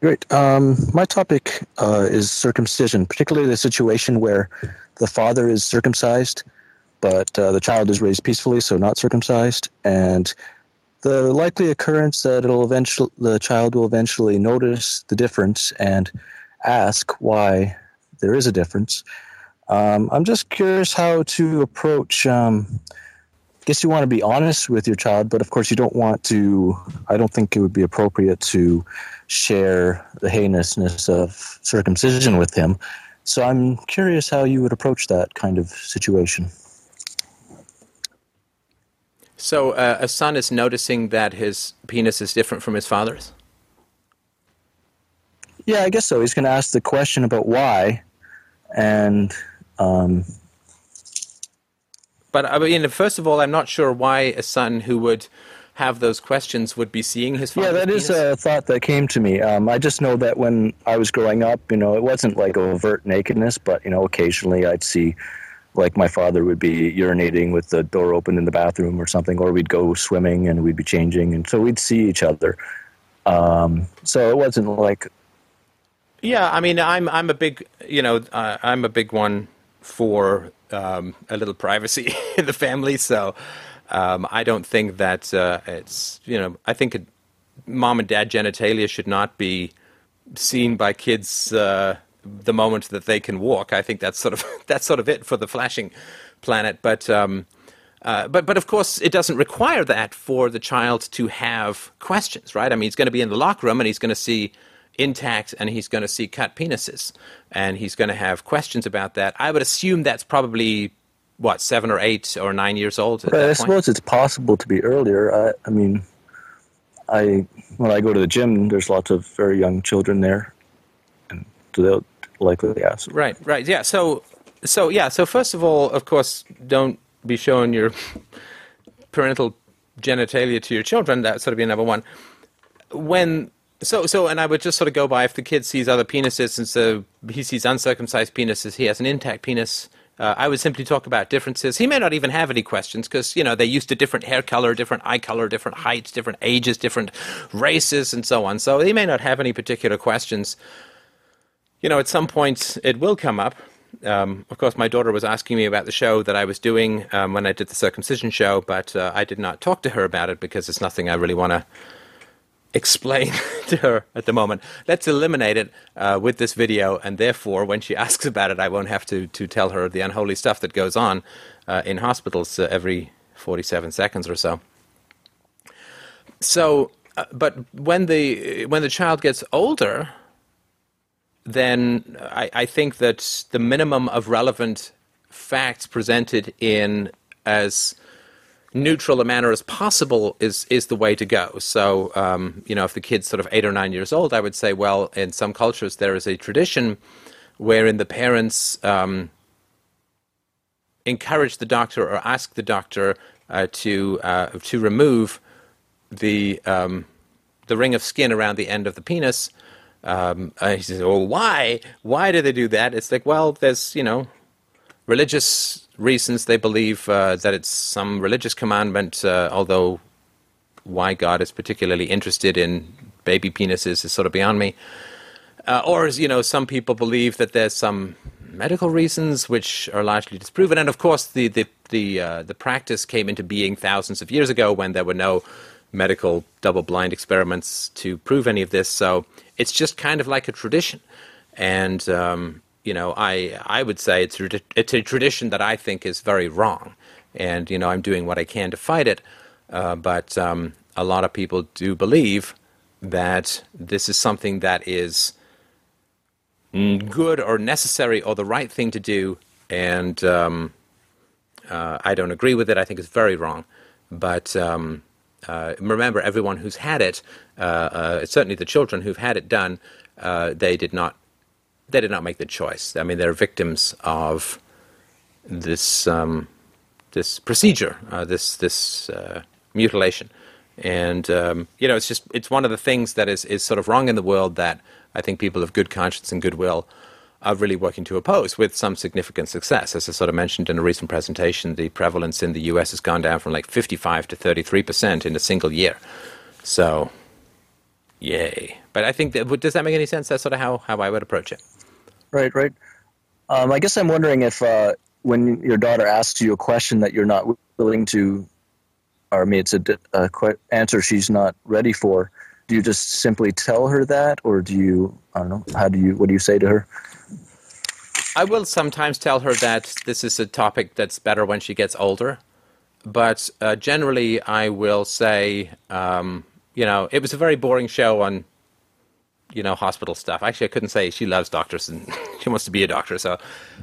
Great. Um, my topic uh, is circumcision, particularly the situation where the father is circumcised but uh, the child is raised peacefully, so not circumcised, and the likely occurrence that it'll eventually the child will eventually notice the difference and ask why there is a difference. Um, I'm just curious how to approach. Um, I guess you want to be honest with your child, but of course you don't want to. I don't think it would be appropriate to share the heinousness of circumcision with him. So I'm curious how you would approach that kind of situation. So uh, a son is noticing that his penis is different from his father's? Yeah, I guess so. He's going to ask the question about why, and. Um, but I mean, first of all, I'm not sure why a son who would have those questions would be seeing his father. Yeah, that penis. is a thought that came to me. Um, I just know that when I was growing up, you know, it wasn't like overt nakedness, but you know, occasionally I'd see like my father would be urinating with the door open in the bathroom or something, or we'd go swimming and we'd be changing, and so we'd see each other. Um, so it wasn't like. Yeah, I mean, I'm I'm a big you know uh, I'm a big one for um, a little privacy in the family, so um, I don't think that uh, it's you know I think mom and dad genitalia should not be seen by kids uh, the moment that they can walk. I think that's sort of that's sort of it for the flashing planet. But um, uh, but but of course, it doesn't require that for the child to have questions, right? I mean, he's going to be in the locker room and he's going to see intact and he's going to see cut penises and he's going to have questions about that. I would assume that's probably what seven or eight or nine years old. I point? suppose it's possible to be earlier. I, I mean, I when I go to the gym, there's lots of very young children there, and so they'll likely ask. Right, right, yeah. So, so yeah. So first of all, of course, don't be showing your parental genitalia to your children. That sort of be number one. When so so, and I would just sort of go by if the kid sees other penises, and so he sees uncircumcised penises, he has an intact penis. Uh, I would simply talk about differences. He may not even have any questions because you know they're used to different hair color, different eye color, different heights, different ages, different races, and so on. So he may not have any particular questions. You know, at some point it will come up. Um, of course, my daughter was asking me about the show that I was doing um, when I did the circumcision show, but uh, I did not talk to her about it because it's nothing I really want to explain to her at the moment. Let's eliminate it uh, with this video, and therefore, when she asks about it, I won't have to, to tell her the unholy stuff that goes on uh, in hospitals uh, every 47 seconds or so. So, uh, but when the when the child gets older, then I, I think that the minimum of relevant facts presented in as neutral a manner as possible is is the way to go. So, um, you know, if the kid's sort of eight or nine years old, I would say, well, in some cultures there is a tradition wherein the parents um, encourage the doctor or ask the doctor uh, to uh, to remove the um, the ring of skin around the end of the penis um, he says, "Well, why? Why do they do that?" It's like, well, there's you know, religious reasons. They believe uh, that it's some religious commandment. Uh, although, why God is particularly interested in baby penises is sort of beyond me. Uh, or, you know, some people believe that there's some medical reasons which are largely disproven. And of course, the the the uh, the practice came into being thousands of years ago when there were no medical double-blind experiments to prove any of this. So it's just kind of like a tradition, and um, you know, I I would say it's it's a tradition that I think is very wrong, and you know, I'm doing what I can to fight it, uh, but um, a lot of people do believe that this is something that is good or necessary or the right thing to do, and um, uh, I don't agree with it. I think it's very wrong, but um, uh, remember, everyone who's had it, uh, uh, certainly the children who've had it done, uh, they did not, they did not make the choice. I mean, they're victims of this um, this procedure, uh, this this uh, mutilation, and um, you know, it's just it's one of the things that is is sort of wrong in the world that I think people of good conscience and goodwill are really working to oppose with some significant success. As I sort of mentioned in a recent presentation, the prevalence in the US has gone down from like 55 to 33% in a single year. So, yay. But I think that, does that make any sense? That's sort of how, how I would approach it. Right, right. Um, I guess I'm wondering if uh, when your daughter asks you a question that you're not willing to, or I mean, it's a, a answer she's not ready for, do you just simply tell her that, or do you, I don't know, how do you, what do you say to her? I will sometimes tell her that this is a topic that's better when she gets older, but uh, generally I will say, um, you know, it was a very boring show on, you know, hospital stuff. Actually, I couldn't say she loves doctors and she wants to be a doctor, so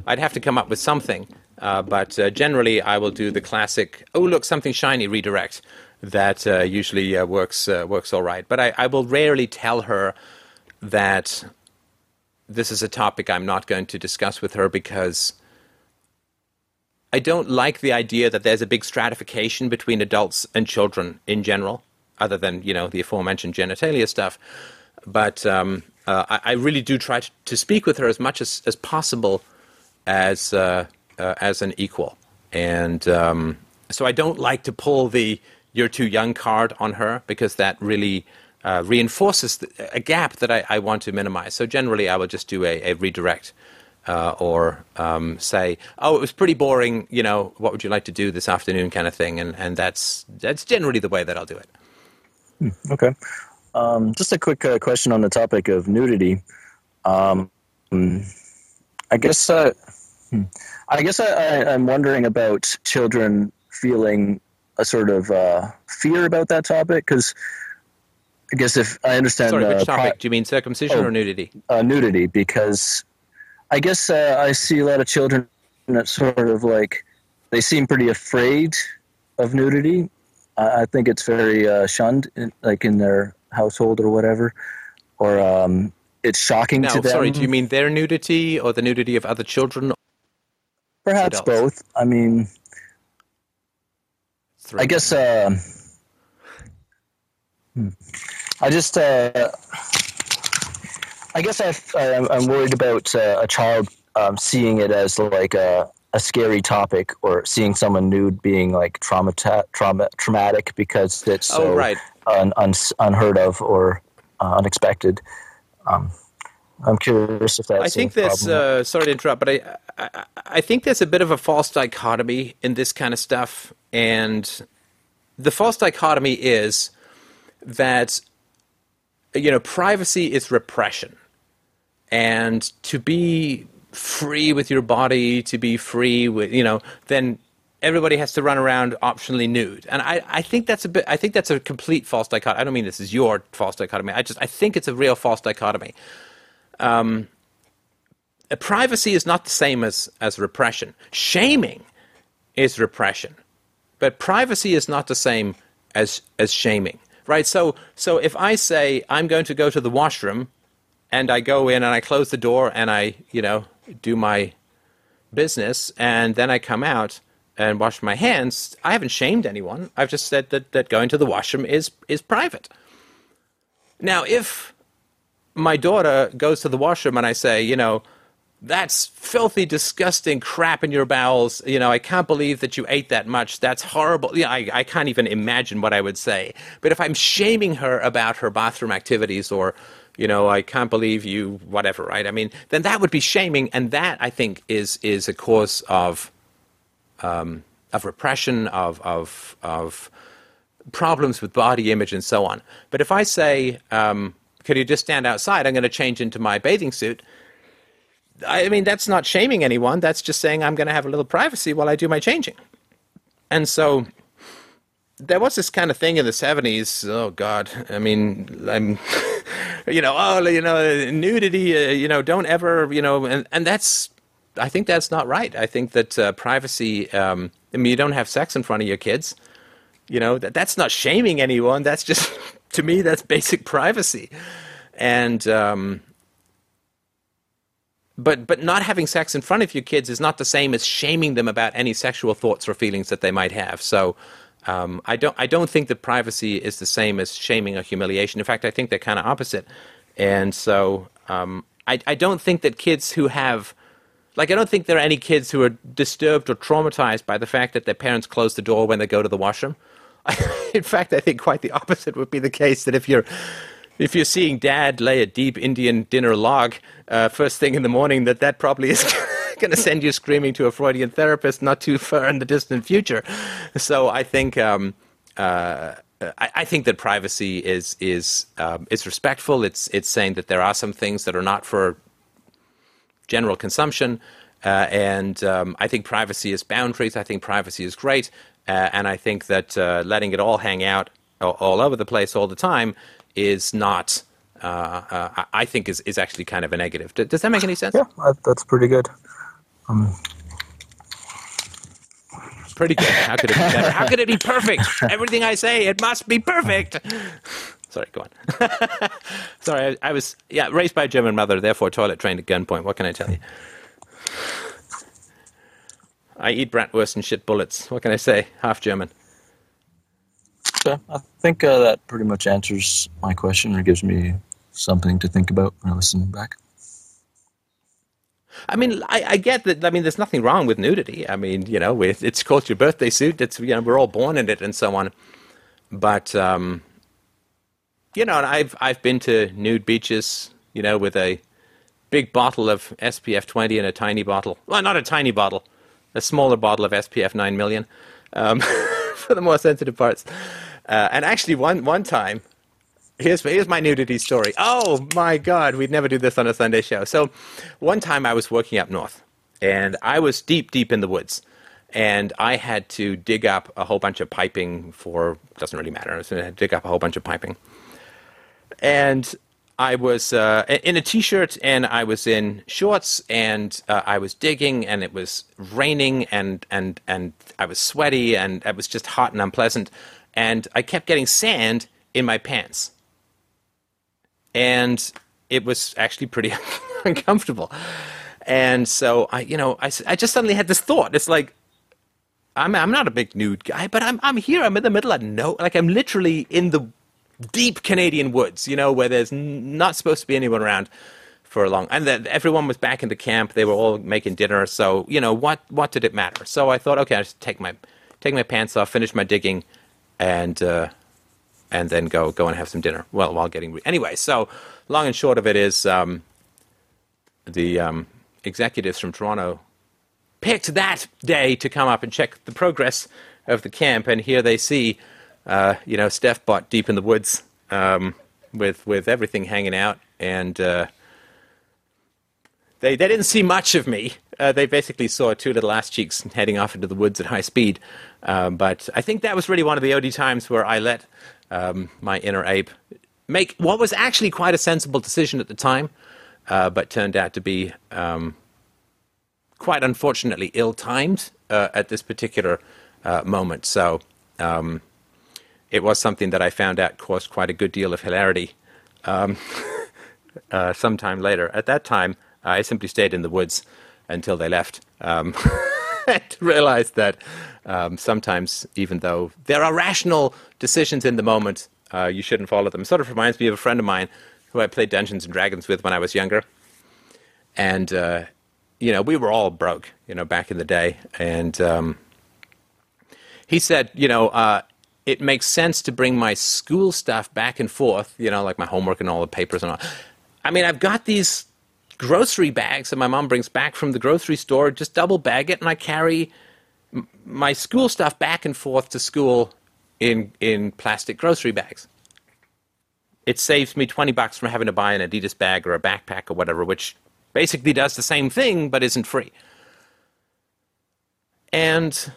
I'd have to come up with something. Uh, but uh, generally, I will do the classic, oh look, something shiny redirect that uh, usually uh, works uh, works all right. But I, I will rarely tell her that this is a topic I'm not going to discuss with her because I don't like the idea that there's a big stratification between adults and children in general, other than you know the aforementioned genitalia stuff. But um, uh, I, I, really do try to, to, speak with her as much as, as possible as uh, uh, as an equal, and um, so I don't like to pull the "you're too young" card on her because that really uh, reinforces the, a gap that I, I, want to minimize. So generally, I will just do a, a redirect uh, or um, say, "Oh, it was pretty boring. You know, what would you like to do this afternoon?" kind of thing, and and that's that's generally the way that I'll do it. Hmm, okay. Um, just a quick uh, question on the topic of nudity. Um, I guess uh, hmm, I guess I, I'm wondering about children feeling a sort of uh, fear about that topic because I guess if I understand, Sorry, which uh, topic? pri- Do you mean circumcision oh. or nudity? uh, nudity because I guess uh, I see a lot of children that sort of like they seem pretty afraid of nudity. I, I think it's very uh, shunned, in, like in their household or whatever, or um, it's shocking No, to them. sorry. Do you mean their nudity or the nudity of other children? Perhaps adults? both. I mean, Three. I guess. Uh, hmm. I just. Uh, I guess I, I'm I'm worried about uh, a child um, seeing it as like a, a scary topic, or seeing someone nude being like traumata- trauma traumatic because it's so oh, right. Un, un, unheard of or uh, unexpected. Um, I'm curious if that's. I think there's. Uh, sorry to interrupt, but I, I I think there's a bit of a false dichotomy in this kind of stuff, and the false dichotomy is that you know privacy is repression, and to be free with your body, to be free with you know, then everybody has to run around optionally nude, and I, I think that's a bit. I think that's a complete false dichotomy. I don't mean this is your false dichotomy. I just I think it's a real false dichotomy uh, privacy is not the same as, as repression. Shaming is repression, but privacy is not the same as, as shaming, right? So, so if I say I'm going to go to the washroom and I go in and I close the door and I, you know, do my business and then I come out and wash my hands, I haven't shamed anyone. I've just said that, that going to the washroom is, is private. Now, if my daughter goes to the washroom and I say, you know, that's filthy, disgusting crap in your bowels. You know, I can't believe that you ate that much. That's horrible. Yeah, I, I can't even imagine what I would say. But if I'm shaming her about her bathroom activities or, you know, I can't believe you, whatever, right? I mean, then that would be shaming, and that I think is is a cause of um, of repression, of of of problems with body image, and so on. But if I say, um, "Could you just stand outside? I'm going to change into my bathing suit." I mean, that's not shaming anyone. That's just saying I'm going to have a little privacy while I do my changing. And so there was this kind of thing in the 70s. Oh, God. I mean, I'm, you know, oh, you know, nudity, uh, you know, don't ever, you know, and, and that's, I think that's not right. I think that uh, privacy, um, I mean, you don't have sex in front of your kids. You know, that, that's not shaming anyone. That's just, to me, that's basic privacy. And, um, but but not having sex in front of your kids is not the same as shaming them about any sexual thoughts or feelings that they might have. So um, I don't I don't think that privacy is the same as shaming or humiliation. In fact, I think they're kind of opposite. And so um, I I don't think that kids who have like I don't think there are any kids who are disturbed or traumatized by the fact that their parents close the door when they go to the washroom. in fact, I think quite the opposite would be the case. That if you're if you're seeing dad lay a deep Indian dinner log uh, first thing in the morning, that that probably is going to send you screaming to a Freudian therapist not too far in the distant future. So I think um, uh, I, I, think that privacy is is um, respectful. It's it's saying that there are some things that are not for general consumption. Uh, and um, I think privacy is boundaries. I think privacy is great. Uh, and I think that uh, letting it all hang out all, over the place all the time is not, uh, uh, I think, is, is actually kind of a negative. D- does that make any sense? Yeah, that's pretty good. Um, Pretty good. How could it be better? How could it be perfect? Everything I say, it must be perfect. Sorry, go on. Sorry, I, I, was yeah raised by a German mother, therefore toilet trained at gunpoint. What can I tell you? I eat bratwurst and shit bullets. What can I say? Half German. Yeah, I think uh, that pretty much answers my question or gives me something to think about when I listen back. I mean, I, I, get that. I mean, there's nothing wrong with nudity. I mean, you know, it's, it's called your birthday suit. It's you know, we're all born in it and so on. But um, you know, I've I've been to nude beaches, you know, with a big bottle of SPF 20 and a tiny bottle. Well, not a tiny bottle, a smaller bottle of SPF 9 million um, for the more sensitive parts. Uh, and actually, one one time, here's here's my nudity story. Oh my God, we'd never do this on a Sunday show. So, one time I was working up north, and I was deep, deep in the woods, and I had to dig up a whole bunch of piping for doesn't really matter. I had to dig up a whole bunch of piping, and I was uh, in a t-shirt and I was in shorts and uh, I was digging and it was raining and and and I was sweaty and it was just hot and unpleasant and I kept getting sand in my pants. And it was actually pretty uncomfortable. And so I you know I, I just suddenly had this thought. It's like I'm I'm not a big nude guy but I'm I'm here. I'm in the middle of no like I'm literally in the deep Canadian woods, you know, where there's not supposed to be anyone around for a long. And that everyone was back in the camp. They were all making dinner. So you know, what what did it matter? So I thought, okay, I just take my take my pants off, finish my digging, and uh, and then go go and have some dinner. Well, while getting re- anyway. So long and short of it is, um, the um, executives from Toronto picked that day to come up and check the progress of the camp, and here they see uh, you know, Steph bought deep in the woods um, with with everything hanging out, and uh, they they didn't see much of me. Uh, they basically saw two little ass cheeks heading off into the woods at high speed. Um, but I think that was really one of the only times where I let um, my inner ape make what was actually quite a sensible decision at the time, uh, but turned out to be um, quite unfortunately ill-timed uh, at this particular uh, moment. So. Um, it was something that I found out caused quite a good deal of hilarity um, uh, sometime later. At that time, I simply stayed in the woods until they left. Um, and realized that um, sometimes, even though there are rational decisions in the moment, uh, you shouldn't follow them. It sort of reminds me of a friend of mine who I played Dungeons and Dragons with when I was younger. And, uh, you know, we were all broke, you know, back in the day. And um, he said, you know, uh, it makes sense to bring my school stuff back and forth, you know, like my homework and all the papers and all. I mean, I've got these grocery bags that my mom brings back from the grocery store, just double bag it, and I carry m- my school stuff back and forth to school in, in plastic grocery bags. It saves me 20 bucks from having to buy an Adidas bag or a backpack or whatever, which basically does the same thing but isn't free. And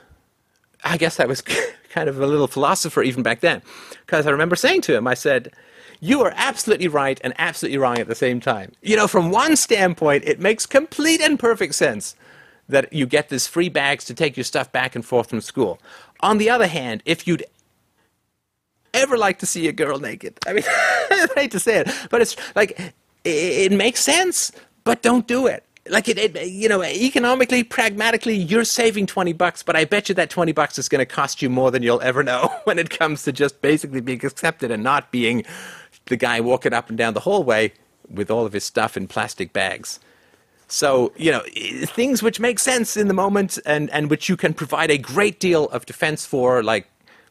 I guess that was kind of a little philosopher even back then, because I remember saying to him, I said, you are absolutely right and absolutely wrong at the same time. You know, from one standpoint, it makes complete and perfect sense that you get these free bags to take your stuff back and forth from school. On the other hand, if you'd ever like to see a girl naked, I mean, I hate to say it, but it's like, it, it makes sense, but don't do it like it, it, you know economically pragmatically you're saving 20 bucks but i bet you that 20 bucks is going to cost you more than you'll ever know when it comes to just basically being accepted and not being the guy walking up and down the hallway with all of his stuff in plastic bags. So you know things which make sense in the moment and and which you can provide a great deal of defense for like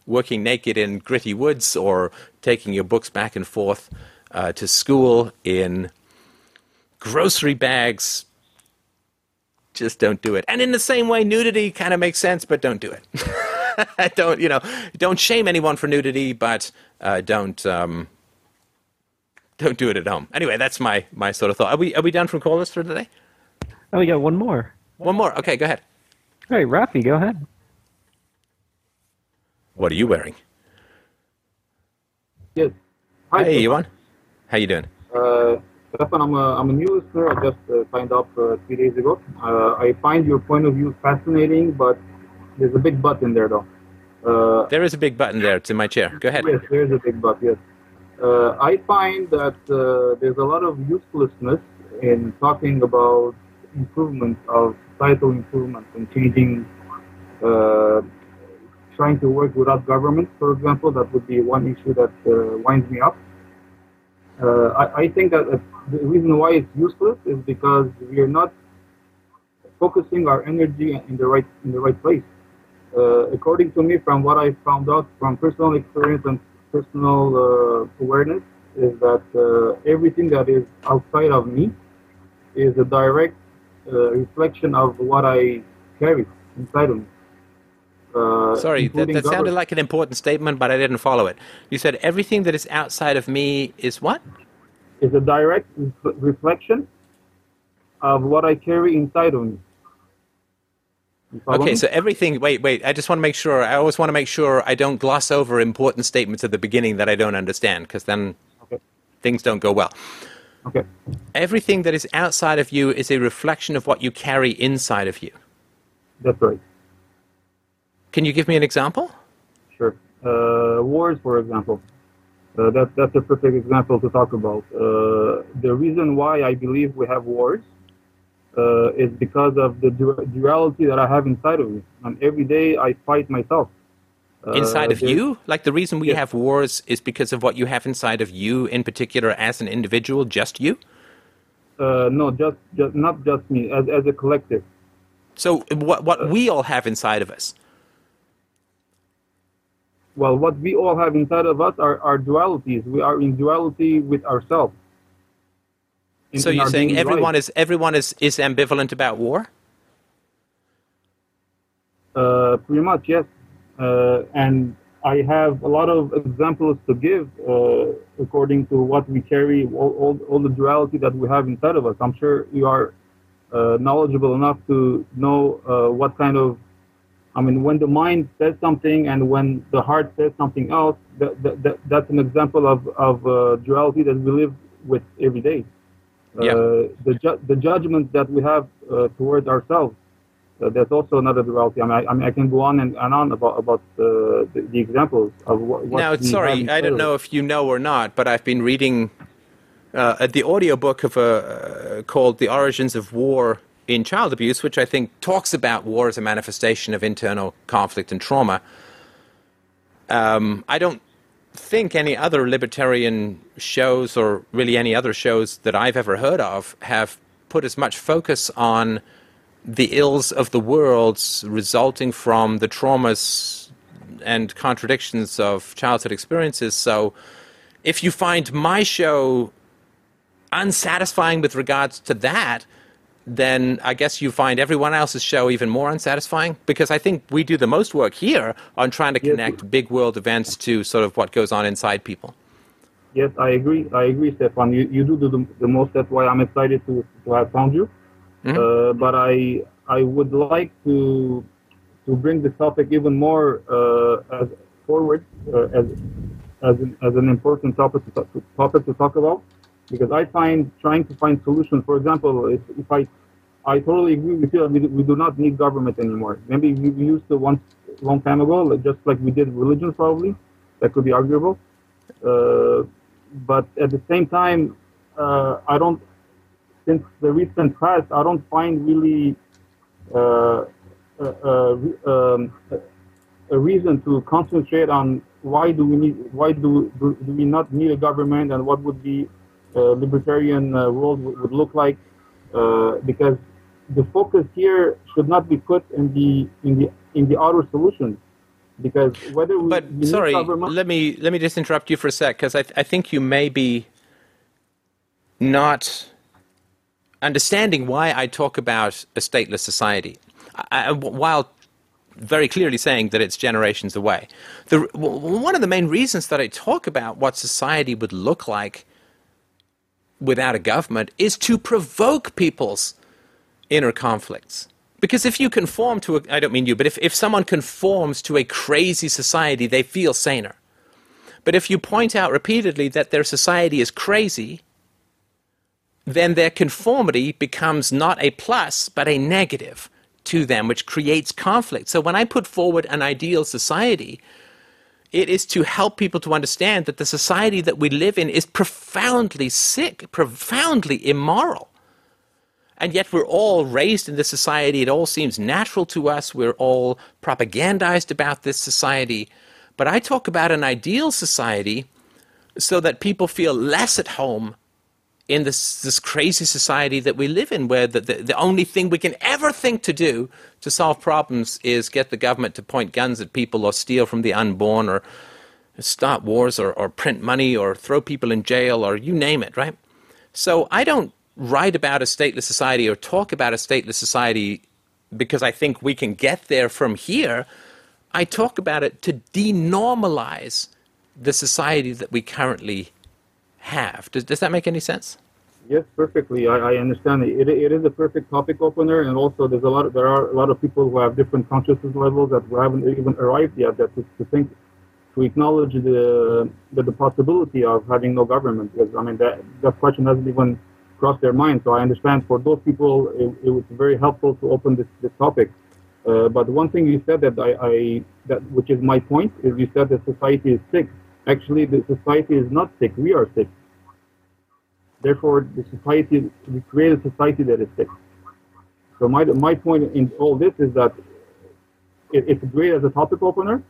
working naked in gritty woods or taking your books back and forth uh, to school in grocery bags just don't do it. And in the same way, nudity kind of makes sense, but don't do it. don't you know? Don't shame anyone for nudity, but uh, don't um, don't do it at home. Anyway, that's my my sort of thought. Are we are we done from callers for today? Oh, we got one more. One more. Okay, go ahead. All right, Rafi, go ahead. What are you wearing? Yes. Hi, hey, you on? How you doing? Uh, Stefan, I'm a, I'm a new listener. I just uh, signed up uh, three days ago. Uh, I find your point of view fascinating, but there's a big but in there, though. Uh, there is a big button there. It's in my chair. Go ahead. Yes, there's a big but, yes. Uh, I find that uh, there's a lot of uselessness in talking about improvement of societal improvement and changing, trying to work without government, for example. That would be one issue that winds me up. Uh, I, I, think that uh, the reason why it's useless is because we are not focusing our energy in the right in the right place. Uh, according to me, from what I found out from personal experience and personal uh, awareness, is that uh, everything that is outside of me is a direct uh, reflection of what I carry inside of me. Uh, Sorry, that, that sounded like an important statement, but I didn't follow it. You said everything that is outside of me is what? is a direct ref- reflection of what I carry inside of me. Okay, so everything. Wait, wait. I just want to make sure. I always want to make sure I don't gloss over important statements at the beginning that I don't understand, because then Okay. things don't go well. okay. Everything that is outside of you is a reflection of what you carry inside of you. That's right. Can you give me an example? Sure. Uh, wars, for example. Uh, that, that's a perfect example to talk about. Uh, the reason why I believe we have wars uh, is because of the du- duality that I have inside of me. And every day I fight myself. Uh, Inside of you? Like the reason we Yes. have wars is because of what you have inside of you in particular as an individual, just you? Uh, no, just, just not just me, as, as a collective. So what what we all have inside of us. Well, what we all have inside of us are, are dualities. We are in duality with ourselves. In- so in you're our saying everyone life. is everyone is, is ambivalent about war? Uh, pretty much, yes. Uh, and I have a lot of examples to give uh, according to what we carry, all, all, all the duality that we have inside of us. I'm sure you are uh, knowledgeable enough to know uh, what kind of, I mean, when the mind says something and when the heart says something else, that, that, that, that's an example of, of uh, duality that we live with every day. Yeah. Uh, the, ju- the judgment that we have uh, towards ourselves uh, there's also another duality. I mean, I, I mean, I can go on and, and on about about uh, the, the examples of what. what now, sorry, I don't know if you know or not, but I've been reading uh, the audiobook of a uh, called "The Origins of War in Child Abuse," which I think talks about war as a manifestation of internal conflict and trauma. Um, I don't think any other libertarian shows, or really any other shows that I've ever heard of, have put as much focus on the ills of the world resulting from the traumas and contradictions of childhood experiences. So, if you find my show unsatisfying with regards to that, then I guess you find everyone else's show even more unsatisfying because I think we do the most work here on trying to Yes. connect big world events to sort of what goes on inside people. Yes, I agree. I agree, Stefan. You, you do the, the most. That's why I'm excited to, to have found you. Mhm. Uh, but I I would like to to bring this topic even more uh, as forward uh, as as an, as an important topic to, topic to talk about because I find trying to find solutions. For example, if, if I I totally agree with you. We, do- we do not need government anymore. Maybe we, used to once long time ago, like- just like we did religion. Probably that could be arguable. Uh, but at the same time, uh, I don't. Since the recent past, I don't find really uh, uh, uh, um, a- reason to concentrate on why do we need, why do do, do we not need a government, and what would be libertarian uh, world would, would look like, uh, because the focus here should not be put in the in the in the outer solutions, because whether we, But sorry, let me let me just interrupt you for a sec because I I think you may be not understanding why I talk about a stateless society, I, I- while very clearly saying that it's generations away. The, one of the main reasons that I talk about what society would look like without a government is to provoke people's inner conflicts. Because if you conform to a, I don't mean you, but if, if someone conforms to a crazy society, they feel saner. But if you point out repeatedly that their society is crazy, then their conformity becomes not a plus, but a negative to them, which creates conflict. So when I put forward an ideal society, it is to help people to understand that the society that we live in is profoundly sick, profoundly immoral. And yet we're all raised in this society. It all seems natural to us. We're all propagandized about this society. But I talk about an ideal society so that people feel less at home in this, this crazy society that we live in, where the, the, the only thing we can ever think to do to solve problems is get the government to point guns at people or steal from the unborn or start wars or, or print money or throw people in jail or you name it, right? So I don't write about a stateless society or talk about a stateless society because I think we can get there from here. I talk about it to denormalize the society that we currently have. Does, does that make any sense? Yes, perfectly. I, I understand. It, it is a perfect topic opener, and also there's a lot. Of, there are a lot of people who have different consciousness levels that haven't even arrived yet. That to, to think, to acknowledge the, the the possibility of having no government. Because I mean that that question hasn't even crossed their mind. So I understand for those people, it, it was very helpful to open this this topic. Uh, but one thing you said that I, I that which is my point is you said that society is sick. Actually, the society is not sick. We are sick. Therefore, the society, we create a society that is sick. So my, my point in all this is that it, it's great as a topic opener,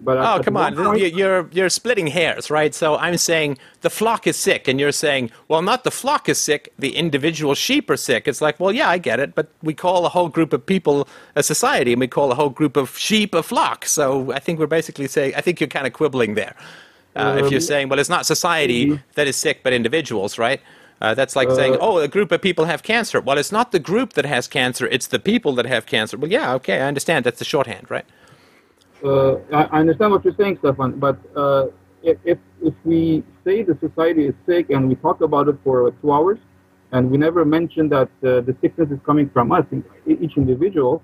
but oh, come on! Point, you're you're splitting hairs, right? So I'm saying the flock is sick, and you're saying, well, not the flock is sick, the individual sheep are sick. It's like, well, yeah, I get it, but we call a whole group of people a society, and we call a whole group of sheep a flock. So I think we're basically saying, I think you're kind of quibbling there. Uh, um, if you're um, saying, well, it's not society mm-hmm. that is sick, but individuals, right? Uh, that's like uh, saying, oh, a group of people have cancer. Well, it's not the group that has cancer, it's the people that have cancer. Well, yeah, okay, I understand. That's the shorthand, right? Uh, I understand what you're saying, Stefan, but uh, if, if, if we say the society is sick and we talk about it for two hours, and we never mention that uh, the sickness is coming from us, each individual,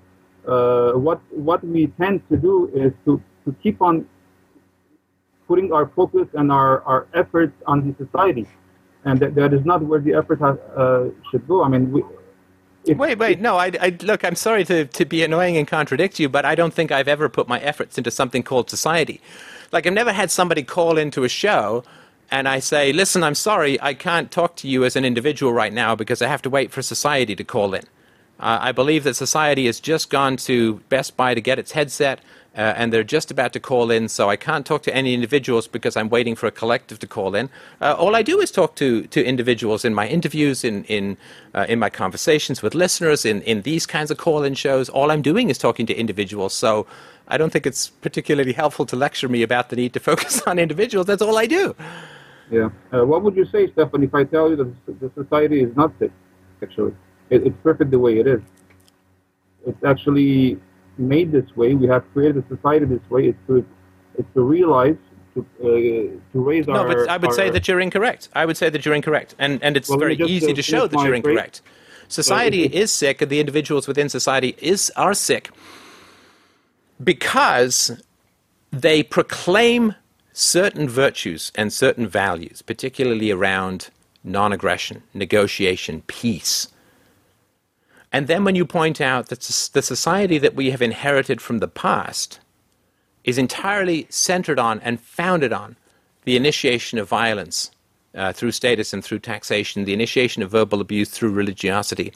uh, what, what we tend to do is to, to keep on putting our focus and our, our efforts on the society and that, that is not where the effort has, uh, should go. I mean, we, if, wait, wait, no. I, I, look. I'm sorry to, to be annoying and contradict you, but I don't think I've ever put my efforts into something called society. Like I've never had somebody call into a show and I say, "Listen, I'm sorry, I can't talk to you as an individual right now because I have to wait for society to call in." Uh, I believe that society has just gone to Best Buy to get its headset uh, and they're just about to call in, so I can't talk to any individuals because I'm waiting for a collective to call in. Uh, all I do is talk to, to individuals in my interviews, in, in, uh, in my conversations with listeners, in, in these kinds of call in shows. All I'm doing is talking to individuals, so I don't think it's particularly helpful to lecture me about the need to focus on individuals. That's all I do. Yeah. Uh, what would you say, Stefan, if I tell you that the society is not sick, actually? It, it's perfect the way it is. It's actually made this way, we have created a society this way, it's to, it's to realize, to, uh, to raise no, our... No, but I would our, say that you're incorrect. I would say that you're incorrect. And, and it's well, very easy to show that you're incorrect. Society is sick, and the individuals within society is, are sick because they proclaim certain virtues and certain values, particularly around non aggression, negotiation, peace. And then when you point out that the society that we have inherited from the past is entirely centered on and founded on the initiation of violence uh, through status and through taxation, the initiation of verbal abuse through religiosity,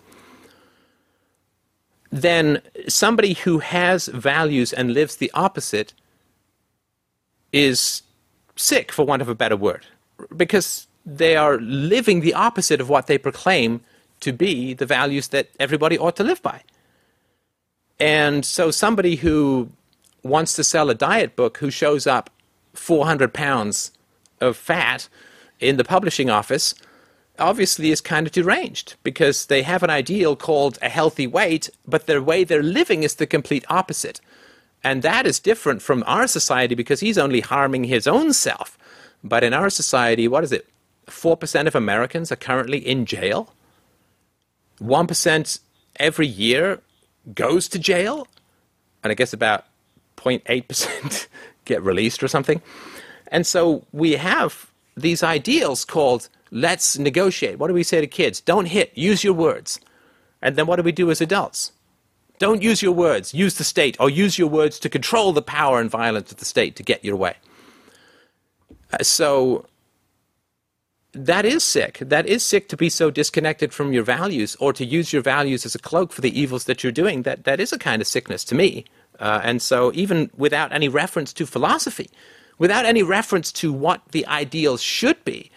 then somebody who has values and lives the opposite is sick, for want of a better word, because they are living the opposite of what they proclaim to be the values that everybody ought to live by. And so somebody who wants to sell a diet book who shows up 400 pounds of fat in the publishing office obviously is kind of deranged because they have an ideal called a healthy weight, but the way they're living is the complete opposite. And that is different from our society because he's only harming his own self. But in our society, what is it? 4% of Americans are currently in jail 1% every year goes to jail, and I guess about 0.8% get released or something. And so we have these ideals called let's negotiate. What do we say to kids? Don't hit, use your words. And then what do we do as adults? Don't use your words, use the state, or use your words to control the power and violence of the state to get your way. Uh, so that is sick. That is sick to be so disconnected from your values or to use your values as a cloak for the evils that you're doing. That, that is a kind of sickness to me. Uh, and so, even without any reference to philosophy, without any reference to what the ideals should be,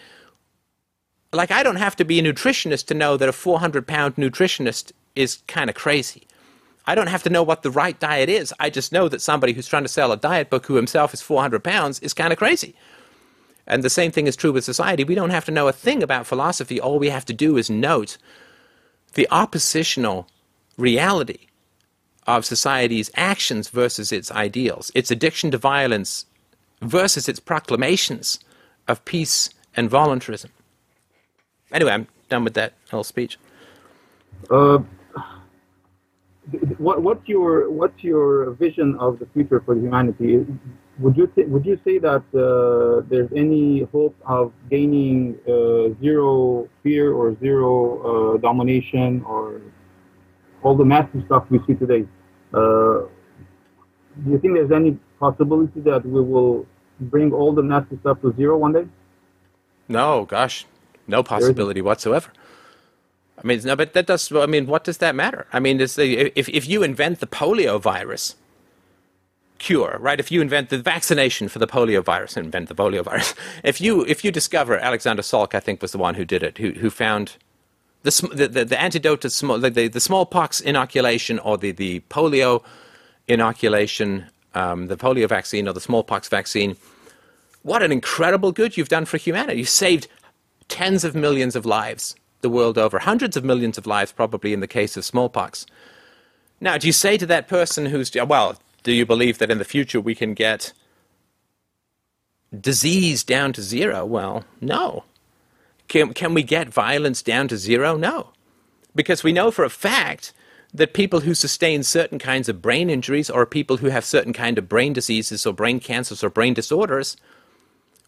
like I don't have to be a nutritionist to know that a 400 pound nutritionist is kind of crazy. I don't have to know what the right diet is. I just know that somebody who's trying to sell a diet book who himself is 400 pounds is kind of crazy. And the same thing is true with society. We don't have to know a thing about philosophy. All we have to do is note the oppositional reality of society's actions versus its ideals, its addiction to violence versus its proclamations of peace and voluntarism. Anyway, I'm done with that whole speech. Uh, what, what's your what's your vision of the future for humanity? Would you th- would you say that uh, there's any hope of gaining uh, zero fear or zero uh, domination or all the massive stuff we see today? Uh, do you think there's any possibility that we will bring all the nasty stuff to zero one day? No, gosh, no possibility whatsoever. I mean, no, but that does. I mean, what does that matter? I mean, the, if if you invent the polio virus cure, right? If you invent the vaccination for the polio virus, invent the polio virus. If you if you discover Alexander Salk, I think was the one who did it, who who found the the, the, antidote to small the, the, the smallpox inoculation or the the polio inoculation, um, the polio vaccine or the smallpox vaccine. What an incredible good you've done for humanity! You saved tens of millions of lives the world over, hundreds of millions of lives probably in the case of smallpox. Now, do you say to that person who's, well, do you believe that in the future we can get disease down to zero? Well, no. Can, can we get violence down to zero? No. Because we know for a fact that people who sustain certain kinds of brain injuries or people who have certain kind of brain diseases or brain cancers or brain disorders –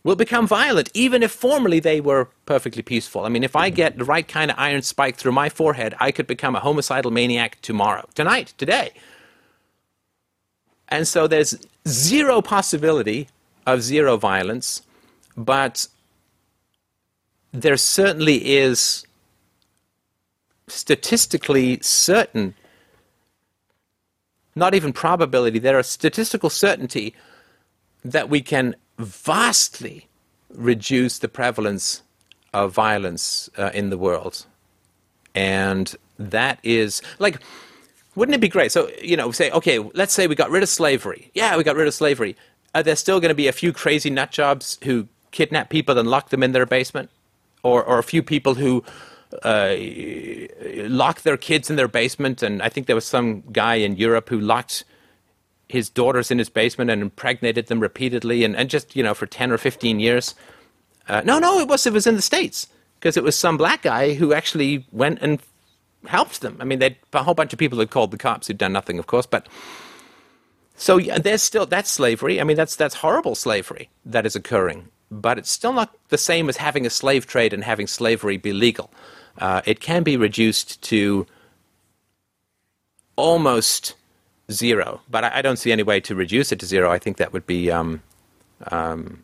will become violent, even if formerly they were perfectly peaceful. I mean, if I mm-hmm. get the right kind of iron spike through my forehead, I could become a homicidal maniac tomorrow, tonight, today. And so there's zero possibility of zero violence, but there certainly is statistically certain, not even probability, there is statistical certainty that we can vastly reduce the prevalence of violence uh, in the world. And that is like, wouldn't it be great? So, you know, say, okay, let's say we got rid of slavery. Yeah, we got rid of slavery. Are there still going to be a few crazy nut jobs who kidnap people and lock them in their basement? Or, or a few people who uh, lock their kids in their basement? And I think there was some guy in Europe who locked his daughters in his basement and impregnated them repeatedly and, and just, you know, for 10 or 15 years. Uh, no, no, it was, it was in the States because it was some black guy who actually went and helped them. I mean, they a whole bunch of people had called the cops who'd done nothing, of course, but so there's still that's slavery. I mean, that's that's horrible slavery that is occurring, but it's still not the same as having a slave trade and having slavery be legal. Uh, it can be reduced to almost zero. But I, I, don't see any way to reduce it to zero. I think that would be um, um,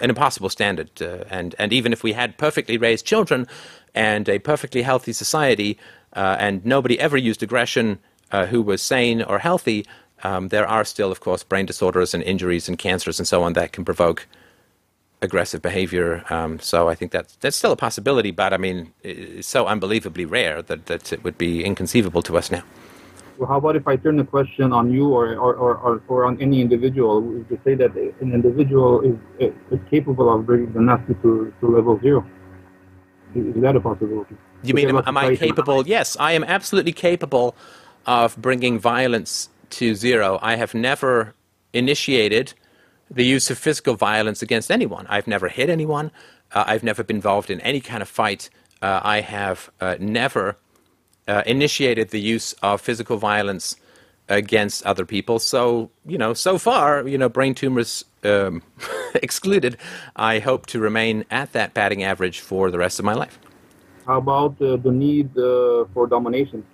an impossible standard. Uh, and, and even if we had perfectly raised children and a perfectly healthy society, uh, and nobody ever used aggression uh, who was sane or healthy, um, there are still, of course, brain disorders and injuries and cancers and so on that can provoke aggressive behavior. Um, so I think that's that's still a possibility, but I mean, it's so unbelievably rare that, that it would be inconceivable to us now. Well, how about if I turn the question on you or, or, or, or on any individual to say that an individual is, is capable of bringing the nasty to, to level zero? Is that a possibility? You mean, am, am I capable? Yes, I am absolutely capable of bringing violence to zero. I have never initiated the use of physical violence against anyone. I've never hit anyone. Uh, I've never been involved in any kind of fight. Uh, I have uh, never uh, initiated the use of physical violence against other people. So, you know, so far, you know, brain tumors um, excluded, I hope to remain at that batting average for the rest of my life. How about uh, the need uh, for domination?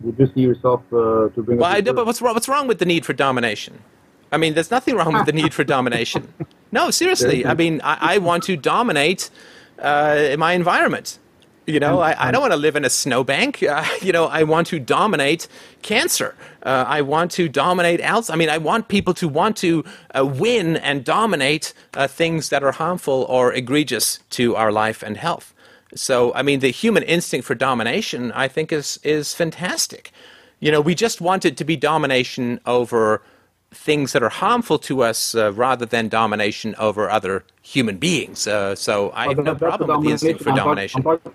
Would you see yourself uh, to bring? Well, I, but what's wrong? What's wrong with the need for domination? I mean, there's nothing wrong with the need for domination. No, seriously. I mean, I, I want to dominate uh, my environment. You know, I, I don't want to live in a snowbank. Uh, you know, I want to dominate cancer. Uh, I want to dominate else. I mean, I want people to want to uh, win and dominate uh, things that are harmful or egregious to our life and health. So, I mean, the human instinct for domination, I think, is is fantastic. You know, we just want it to be domination over things that are harmful to us uh, rather than domination over other human beings. Uh, so I have no problem with the instinct for domination. I'm, I'm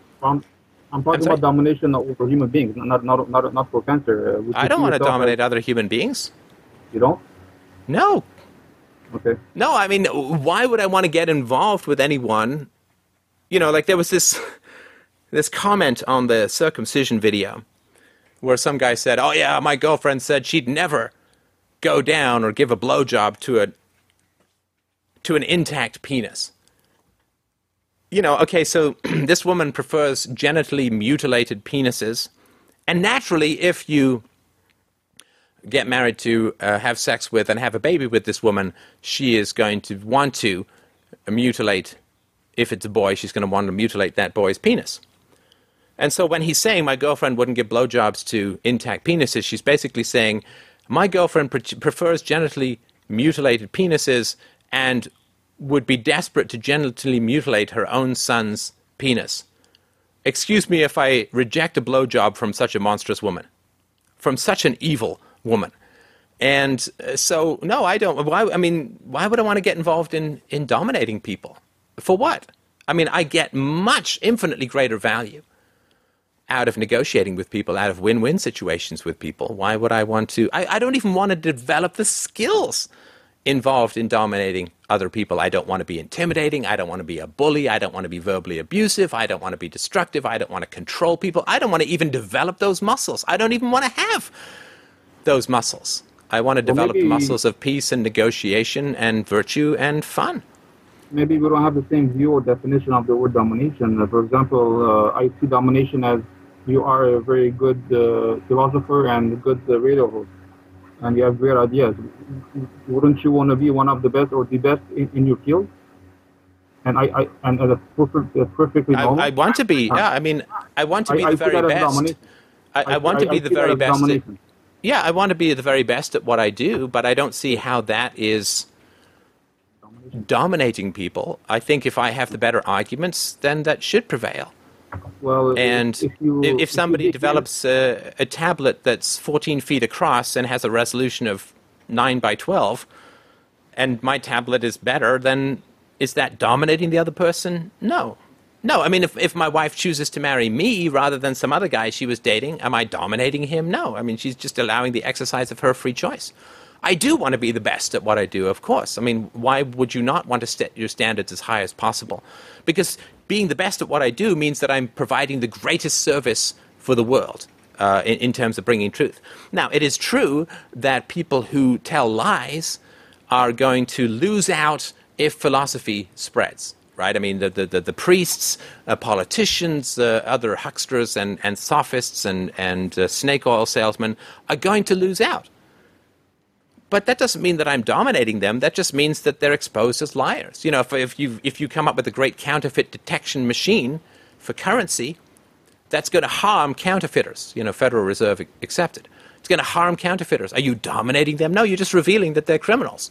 talking sorry? about domination over human beings, not not not not for cancer. Uh, I don't want to dominate as- other human beings. You don't? No, Okay. No, I mean, why would I want to get involved with anyone? You know, like there was this this comment on the circumcision video where some guy said, "Oh yeah, my girlfriend said she'd never go down or give a blowjob to a to an intact penis." You know, okay, so this woman prefers genitally mutilated penises, and naturally, if you get married to, uh, have sex with, and have a baby with this woman, she is going to want to mutilate. If it's a boy, she's going to want to mutilate that boy's penis. And so when he's saying my girlfriend wouldn't give blowjobs to intact penises, she's basically saying my girlfriend pre- prefers genitally mutilated penises and would be desperate to genitally mutilate her own son's penis. Excuse me if I reject a blowjob from such a monstrous woman from such an evil woman. And uh, so, no, I don't. Why? I mean, why would I want to get involved in in dominating people? For what? I mean, I get much infinitely greater value out of negotiating with people, out of win-win situations with people. Why would I want to? I, I don't even want to develop the skills involved in dominating other people. I don't want to be intimidating. I don't want to be a bully. I don't want to be verbally abusive. I don't want to be destructive. I don't want to control people. I don't want to even develop those muscles. I don't even want to have those muscles. I want to Well, develop the muscles of peace and negotiation and virtue and fun. maybe we don't have the same view or definition of the word domination. Uh, for example, uh, I see domination as you are a very good uh, philosopher and a good uh, radio host, and you have great ideas. Wouldn't you want to be one of the best or the best in, in your field? And I, I and uh, that's perfect, that's perfectly I, normal. I want to be, yeah, I mean, I want to be I the very best. I, I want to be the very best. At, yeah, I want to be the very best at what I do, but I don't see how that is dominating people. I think if I have the better arguments, then that should prevail. Well, And if, you, if, somebody develops a, a tablet that's 14 feet across and has a resolution of 9 by 12, and my tablet is better, then is that dominating the other person? No. No, I mean, if, if my wife chooses to marry me rather than some other guy she was dating, am I dominating him? No. I mean, she's just allowing the exercise of her free choice. I do want to be the best at what I do, of course. I mean, why would you not want to set your standards as high as possible? Because being the best at what I do means that I'm providing the greatest service for the world uh, in, in terms of bringing truth. Now, it is true that people who tell lies are going to lose out if philosophy spreads. Right? I mean, the, the, the, priests, uh, politicians, uh, other hucksters and, and sophists and, and uh, snake oil salesmen are going to lose out. But that doesn't mean that I'm dominating them. That just means that they're exposed as liars. You know, if, if, you, if you come up with a great counterfeit detection machine for currency, that's going to harm counterfeiters, you know, Federal Reserve accepted. It's going to harm counterfeiters. Are you dominating them? No, you're just revealing that they're criminals.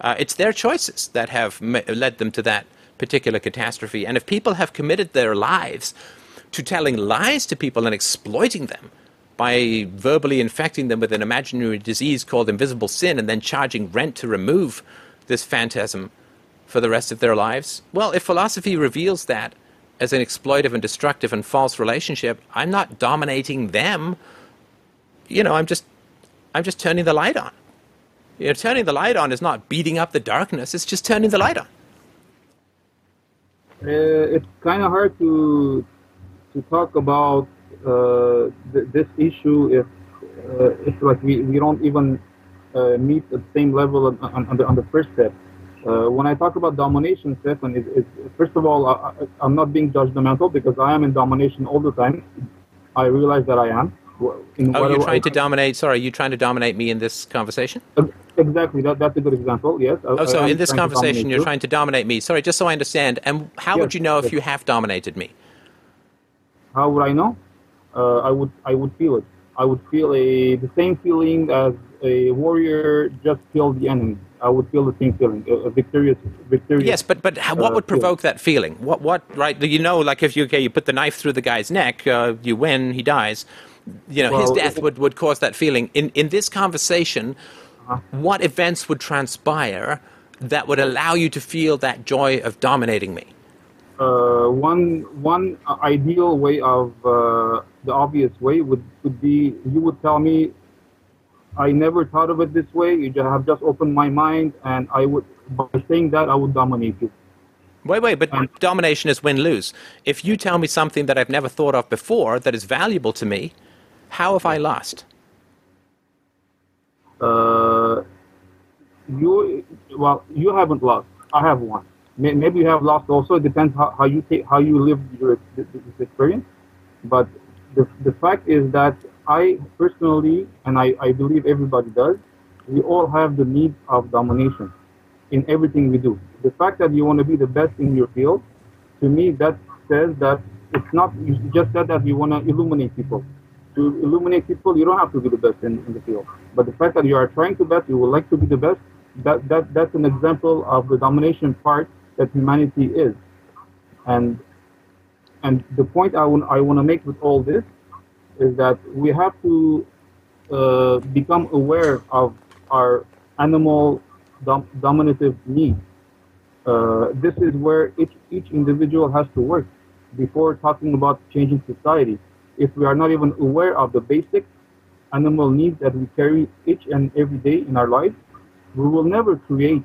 Uh, it's their choices that have led them to that particular catastrophe. And if people have committed their lives to telling lies to people and exploiting them by verbally infecting them with an imaginary disease called invisible sin and then charging rent to remove this phantasm for the rest of their lives, well, if philosophy reveals that as an exploitive and destructive and false relationship, I'm not dominating them. You know, I'm just I'm just turning the light on. You know, turning the light on is not beating up the darkness, it's just turning the light on. Uh, it's kind of hard to to talk about th- this issue if uh, if like we, we don't even uh, meet at the same level on, on, on, the, on the first step. Uh, when I talk about domination, Stefan, is, first of all, I, I, I'm not being judgmental because I am in domination all the time. I realize that I am. In Oh, you're trying I- to dominate. Sorry, you're trying to dominate me in this conversation. Exactly, that, that's a good example. Yes. I- Oh, so I in this conversation, you're you. trying to dominate me. Sorry, just so I understand. And how would you know if you have dominated me? How would I know? Uh, I would I would feel it. I would feel a the same feeling as a warrior just killed the enemy. I would feel the same feeling, a, a victorious victorious. Yes, but but what uh, would provoke that feeling? What what right? You know, like if you okay, you put the knife through the guy's neck, uh, you win, he dies. You know, his death would, would cause that feeling. In in this conversation, Uh-huh. what events would transpire that would allow you to feel that joy of dominating me? Uh, one one ideal way of uh, the obvious way would, would be you would tell me I never thought of it this way. You just have just opened my mind, and I would by saying that I would dominate you. Wait, wait, but And- domination is win lose. If you tell me something that I've never thought of before that is valuable to me, how have I lost? Uh, you well, you haven't lost. I have won. May- Maybe you have lost also. It depends how, how you take how you live your this experience. But the the fact is that I personally, and I, I believe everybody does, we all have the need of domination in everything we do. The fact that you want to be the best in your field, to me, that says that it's not. You just said that you want to illuminate people. To illuminate people, you don't have to be the best in, in the field. But the fact that you are trying to best, you would like to be the best. That that that's an example of the domination part that humanity is. And and the point I want I want to make with all this is that we have to uh, become aware of our animal dom- dominative needs. Uh, this is where each, each individual has to work before talking about changing society. If we are not even aware of the basic animal needs that we carry each and every day in our lives, we will never create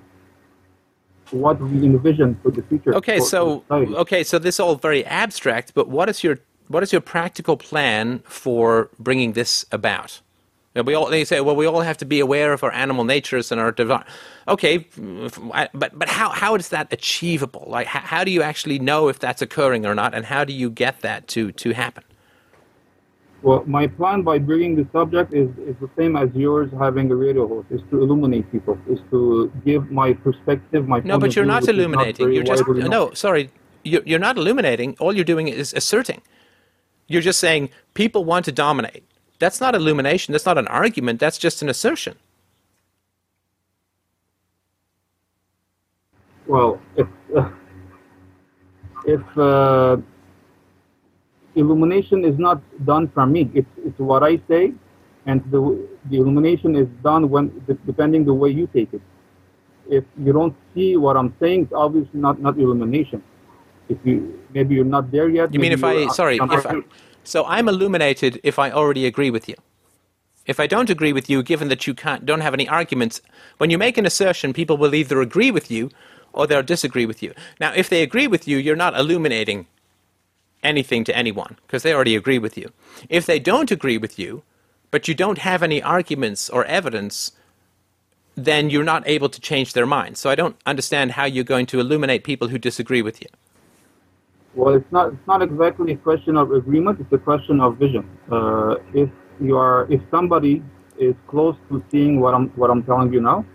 what we envision for the future. Okay, for- for so society. okay, so this is all very abstract, but what is your what is your practical plan for bringing this about? You know, we all they say, well, we all have to be aware of our animal natures and our divine. Okay, but but how how is that achievable? Like, how, how do you actually know if that's occurring or not, and how do you get that to to happen? Well, my plan by bringing the subject is, is the same as yours having a radio host, is to illuminate people, is to give my perspective, my perspective. No, but you're not illuminating. very You're just known. no, sorry, you're, you're not illuminating. All you're doing is asserting. You're just saying people want to dominate. That's not illumination. That's not an argument. That's just an assertion. Well, if uh, if uh, illumination is not done from me, it's it's what I say, and the the illumination is done when depending the way you take it. If you don't see what I'm saying, it's obviously not not illumination. If you maybe you're not there yet. You mean if I sorry, if I, so I'm illuminated if I already agree with you. If I don't agree with you, given that you can't don't have any arguments, when you make an assertion, people will either agree with you or they'll disagree with you. Now, if they agree with you, you're not illuminating anything to anyone because they already agree with you. If they don't agree with you, but you don't have any arguments or evidence, then you're not able to change their mind. So I don't understand how you're going to illuminate people who disagree with you. Well, it's not. It's not exactly a question of agreement. It's a question of vision. Uh, if you are, if somebody is close to seeing what I'm what I'm telling you now,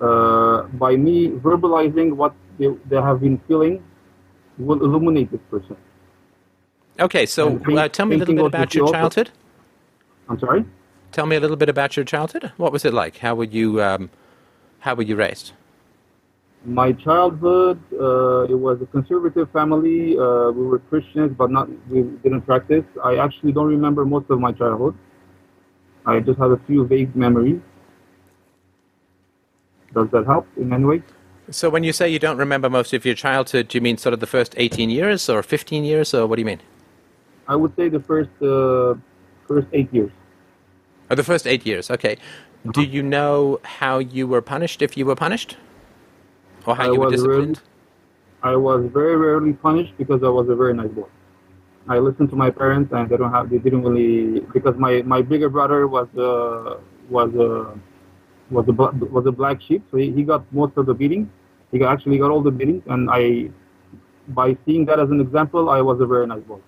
uh, by me verbalizing what they, they have been feeling, will illuminate this person. Okay, so uh, tell me a little bit about your childhood. I'm sorry. Tell me a little bit about your childhood. What was it like? How were you? Um, how were you raised? My childhood, uh, it was a conservative family. Uh, we were Christians, but not we didn't practice. I actually don't remember most of my childhood. I just have a few vague memories. Does that help in any way? So when you say you don't remember most of your childhood, do you mean sort of the first 18 years or 15 years, or what do you mean? I would say the first uh, first eight years. Or the first eight years? Okay. Do you know how you were punished if you were punished, or how I you were disciplined? I was very rarely punished because I was a very nice boy. I listened to my parents, and they don't have they didn't really because my, my bigger brother was uh, was uh, was a was a black sheep, so he, he got most of the beating. He got, actually got all the beatings, and I by seeing that as an example, I was a very nice boy.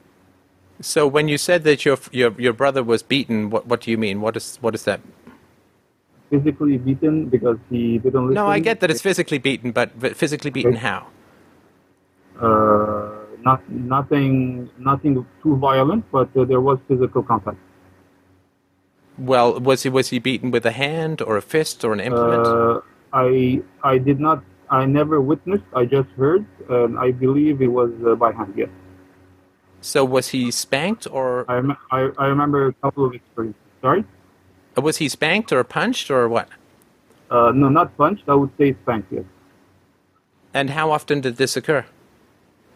So when you said that your your your brother was beaten, what what do you mean? What is what is that? Physically beaten because he didn't listen. No, I get that it's physically beaten, but, but physically beaten Okay. how? uh, not nothing nothing too violent, but uh, there was physical contact. Well, was he was he beaten with a hand or a fist or an implement? Uh, I I did not. I never witnessed. I just heard, and I believe it was uh, by hand. Yes, so was he spanked or I, rem- I I remember a couple of experiences. Sorry, was he spanked or punched or what? uh, no, not punched. I would say spanked. Yes, And how often did this occur?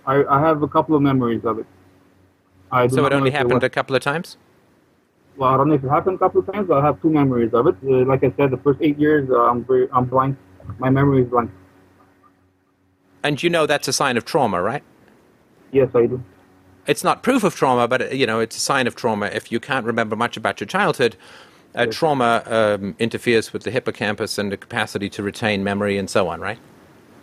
I, I have a couple of memories of it. I So it only happened a couple of times? Well, I don't know if it happened a couple of times. But I have two memories of it. Uh, like I said, the first eight years, uh, I'm very, I'm blank. My memory is blank. And you know that's a sign of trauma, right? Yes, I do. It's not proof of trauma, but you know it's a sign of trauma. If you can't remember much about your childhood, uh, trauma um, interferes with the hippocampus and the capacity to retain memory and so on, right?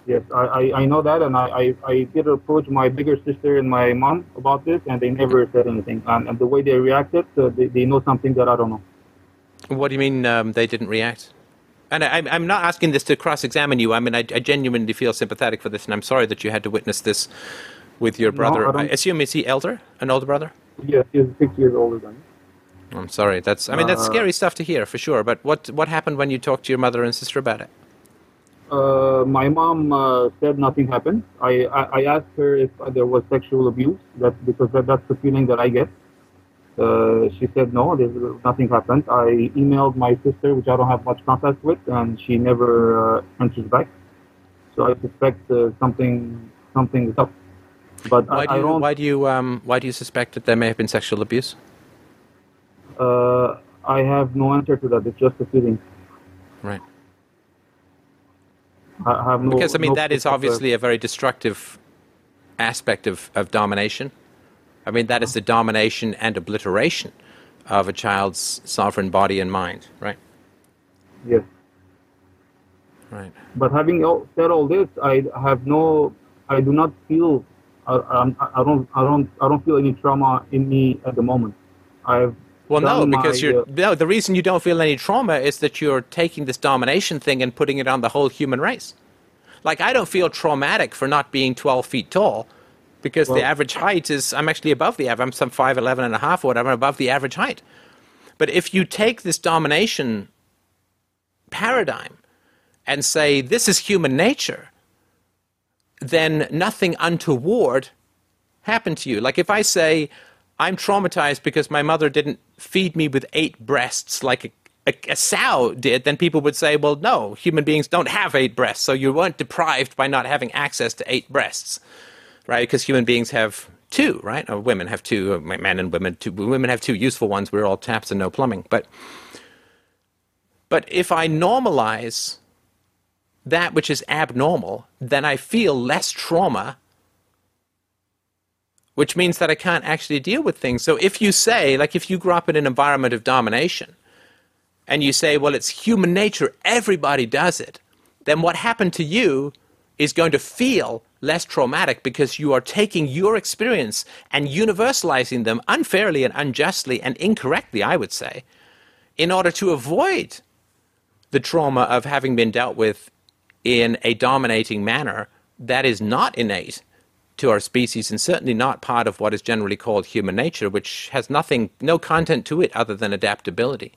Yes, I, I, know that, and I, I, did approach my bigger sister and my mom about this, and they never said anything. And, and the way they reacted, uh, they, they know something that I don't know. What do you mean um, they didn't react? And I, I'm- I'm not asking this to cross-examine you. I mean, I, I genuinely feel sympathetic for this, and I'm sorry that you had to witness this with your No, brother. I I assume is he elder, an older brother? Yes, he's six years older than me. I'm sorry. That's I mean that's Uh, scary stuff to hear for sure. But what what happened when you talked to your mother and sister about it? Uh, my mom uh, said nothing happened. I, I, I asked her if there was sexual abuse, that, because that, that's the feeling that I get. Uh, she said no, there's, nothing happened. I emailed my sister, which I don't have much contact with, and she never uh, answers back. So I suspect uh, something something is up. But Why I, do you don't. why do you um why do you suspect that there may have been sexual abuse? Uh, I have no answer to that. It's just a feeling. Right. I have no. Because I mean no that is obviously a very destructive aspect of, of domination. I mean that is the domination and obliteration of a child's sovereign body and mind, right? Yes. Right. But having said all this, I have no, I do not feel, I, I'm- I don't, I don't, I don't feel any trauma in me at the moment. I've Well, no, because my, you're uh, no. The reason you don't feel any trauma is that you're taking this domination thing and putting it on the whole human race. Like I don't feel traumatic for not being 12 feet tall, because the average height is I'm actually above the average. I'm some 5'11 and a half or whatever, above the average height. But if you take this domination paradigm and say this is human nature, then nothing untoward happened to you. Like if I say, I'm traumatized because my mother didn't feed me with eight breasts like a, a, a sow did, then people would say, well, no, human beings don't have eight breasts, so you weren't deprived by not having access to eight breasts, right? Because human beings have two, right? Or women have two, men and women, two, women have two useful ones. We're all taps and no plumbing. But, but if I normalize that which is abnormal, then I feel less trauma which means that I can't actually deal with things. So if you say, like if you grew up in an environment of domination, and you say, well, it's human nature, everybody does it, then what happened to you is going to feel less traumatic because you are taking your experience and universalizing them unfairly and unjustly and incorrectly, I would say, in order to avoid the trauma of having been dealt with in a dominating manner that is not innate to our species and certainly not part of what is generally called human nature, which has nothing, no content to it other than adaptability.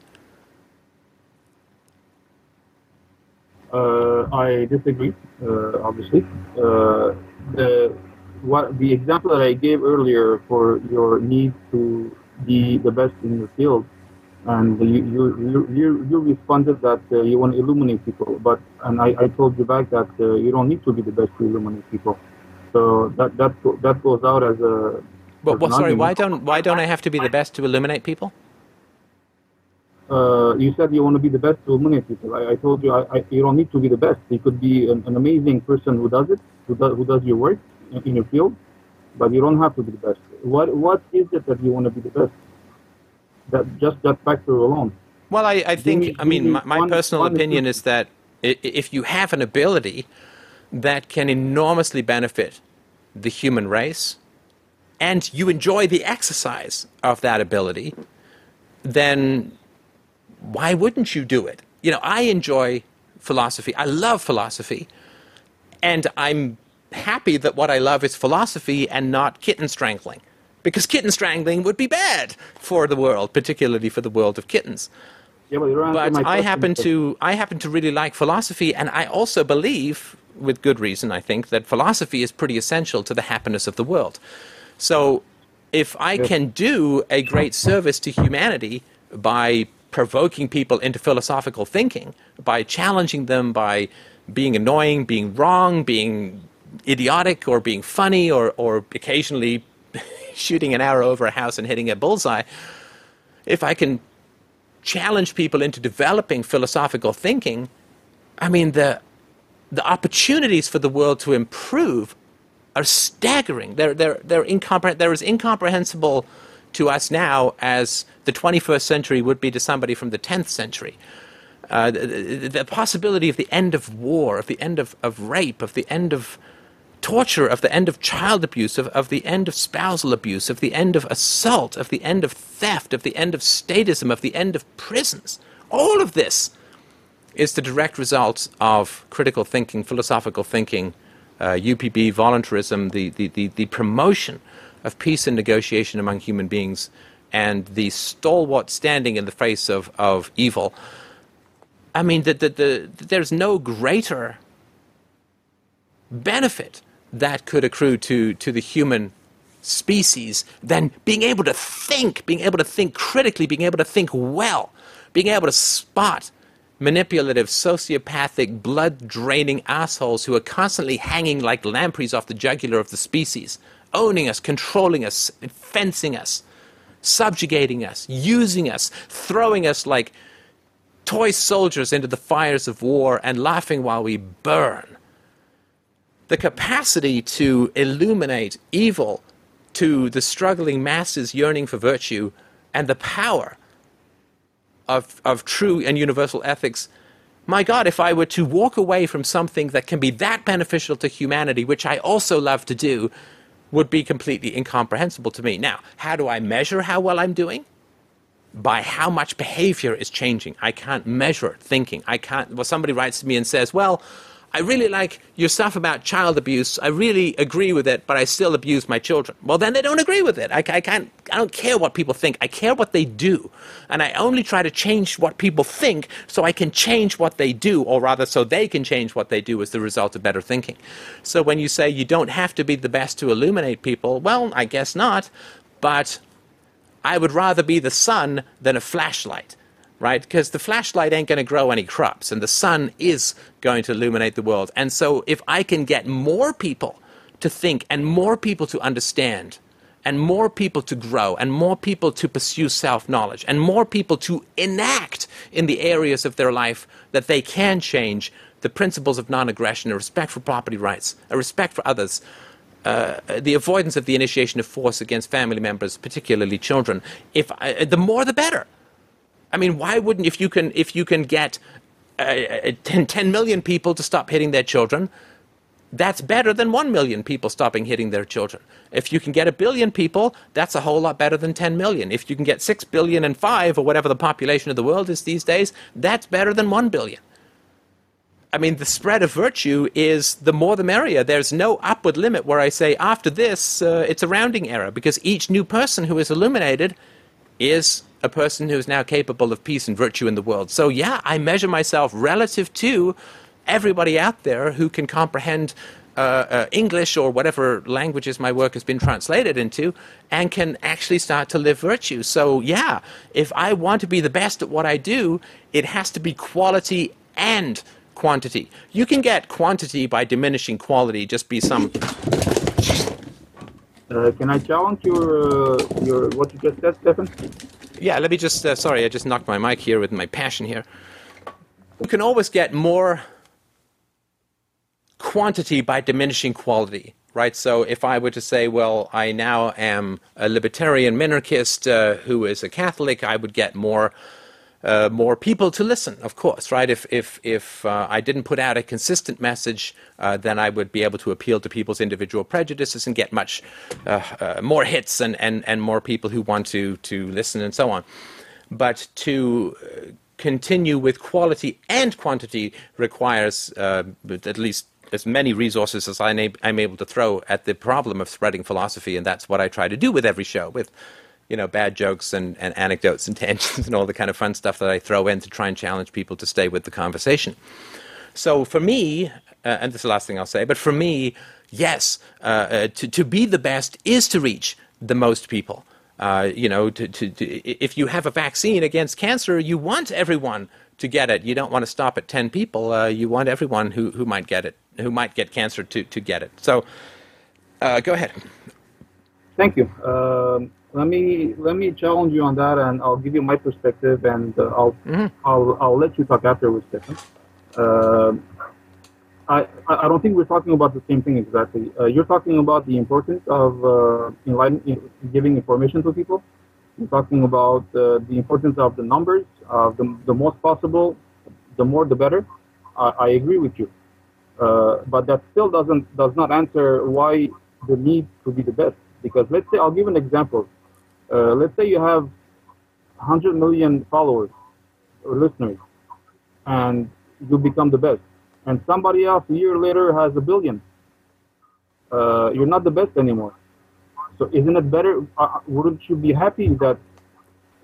Uh, I disagree, uh, obviously. Uh, the what the example that I gave earlier for your need to be the best in your field, and you you you, you, responded that uh, you want to illuminate people, but and I, I told you back that uh, you don't need to be the best to illuminate people. So that that that goes out as a. But as well, sorry, why don't why don't I have to be the best to illuminate people? uh, you said you want to be the best to illuminate people. I, I told you I, I, you don't need to be the best. You could be an, an amazing person who does it, who does, who does your work in, in your field, but you don't have to be the best. What what is it that you want to be the best? That just that factor alone. Well, I, I think, me- I mean, my, my one- personal one opinion is that if you have an ability that can enormously benefit the human race, and you enjoy the exercise of that ability, then why wouldn't you do it? You know, I enjoy philosophy. I love philosophy. And I'm happy that what I love is philosophy and not kitten strangling. Because kitten strangling would be bad for the world, particularly for the world of kittens. Yeah, don't But I happen to I happen to really like philosophy, and I also believe, with good reason, I think that philosophy is pretty essential to the happiness of the world. So, if I can do a great service to humanity by provoking people into philosophical thinking, by challenging them, by being annoying, being wrong, being idiotic or being funny or, or occasionally shooting an arrow over a house and hitting a bullseye, if I can challenge people into developing philosophical thinking, I mean, the, the opportunities for the world to improve are staggering. They're, they're, they're, incompreh- they're as incomprehensible to us now as the 21st century would be to somebody from the 10th century. Uh, the, the, possibility of the end of war, of the end of, of rape, of the end of torture, of the end of child abuse, of, of the end of spousal abuse, of the end of assault, of the end of theft, of the end of statism, of the end of prisons. All of this is the direct result of critical thinking, philosophical thinking, uh, UPB, voluntarism, the, the, the, the promotion of peace and negotiation among human beings, and the stalwart standing in the face of, of evil. I mean, the, the, the, there's no greater benefit that could accrue to, to the human species than being able to think, being able to think critically, being able to think well, being able to spot manipulative, sociopathic, blood draining assholes who are constantly hanging like lampreys off the jugular of the species, owning us, controlling us, fencing us, subjugating us, using us, throwing us like toy soldiers into the fires of war and laughing while we burn. The capacity to illuminate evil to the struggling masses yearning for virtue and the power of, of true and universal ethics, my God, if I were to walk away from something that can be that beneficial to humanity, which I also love to do, would be completely incomprehensible to me. Now, how do I measure how well I'm doing? By how much behavior is changing. I can't measure thinking. I can't. Well, somebody writes to me and says, Well, I really like your stuff about child abuse. I really agree with it, but I still abuse my children. Well, then they don't agree with it. I, I, can't. I don't care what people think. I care what they do, and I only try to change what people think so I can change what they do, or rather, so they can change what they do as the result of better thinking. So when you say you don't have to be the best to illuminate people, well, I guess not, but I would rather be the sun than a flashlight right? Because the flashlight ain't going to grow any crops, and the sun is going to illuminate the world. And so, if I can get more people to think, and more people to understand, and more people to grow, and more people to pursue self knowledge, and more people to enact in the areas of their life that they can change the principles of non aggression, a respect for property rights, a respect for others. Uh, the avoidance of the initiation of force against family members, particularly children. If I, the more, the better I mean, why wouldn't if you can if you can get uh, uh 10, 10 million people to stop hitting their children? That's better than 1 million people stopping hitting their children. If you can get a billion people, that's a whole lot better than 10 million. If you can get 6 billion and 5, or whatever the population of the world is these days, that's better than 1 billion. I mean, the spread of virtue is the more the merrier. There's no upward limit where I say after this, uh, it's a rounding error, because each new person who is illuminated is a person who is now capable of peace and virtue in the world. So, yeah, I measure myself relative to everybody out there who can comprehend uh, uh, English or whatever languages my work has been translated into and can actually start to live virtue. So, yeah, if I want to be the best at what I do, it has to be quality and quantity. You can get quantity by diminishing quality, just be some. Uh, can I challenge your, uh, your what you just said, Stefan? Yeah, let me just, uh, sorry, I just knocked my mic here with my passion here. You can always get more quantity by diminishing quality, right? So if I were to say, well, I now am a libertarian minarchist uh, who is a Catholic, I would get more uh, more people to listen, of course, right? If, if, if uh, I didn't put out a consistent message, uh, then I would be able to appeal to people's individual prejudices and get much uh, uh, more hits and, and, and more people who want to, to listen and so on. But to uh, continue with quality and quantity requires at least as many resources as I'm able to throw at the problem of spreading philosophy, and that's what I try to do with every show. With you know, bad jokes and, and anecdotes and tangents and all the kind of fun stuff that I throw in to try and challenge people to stay with the conversation. So for me, uh, and this is the last thing I'll say, but for me, yes, uh, uh, to, to be the best is to reach the most people. Uh, you know, to, to, to, if you have a vaccine against cancer, you want everyone to get it. You don't want to stop at 10 people. Uh, you want everyone who, who might get it who might get cancer to, to get it. So uh, go ahead. Thank you. Um, let me let me challenge you on that, and I'll give you my perspective, and uh, I'll, Mm-hmm. I'll I'll let you talk afterwards, Stefan. Um I I don't think we're talking about the same thing exactly. Uh, you're talking about the importance of uh, enlighten, giving information to people. You're talking about uh, the importance of the numbers, of the, the most possible, the more the better. I, I agree with you, uh, but that still doesn't does not answer why the need to be the best. Because let's say I'll give an example. Uh, let's say you have 100 million followers or listeners, and you become the best. And somebody else a year later has a billion. Uh, you're not the best anymore. So isn't it better? Uh, wouldn't you be happy that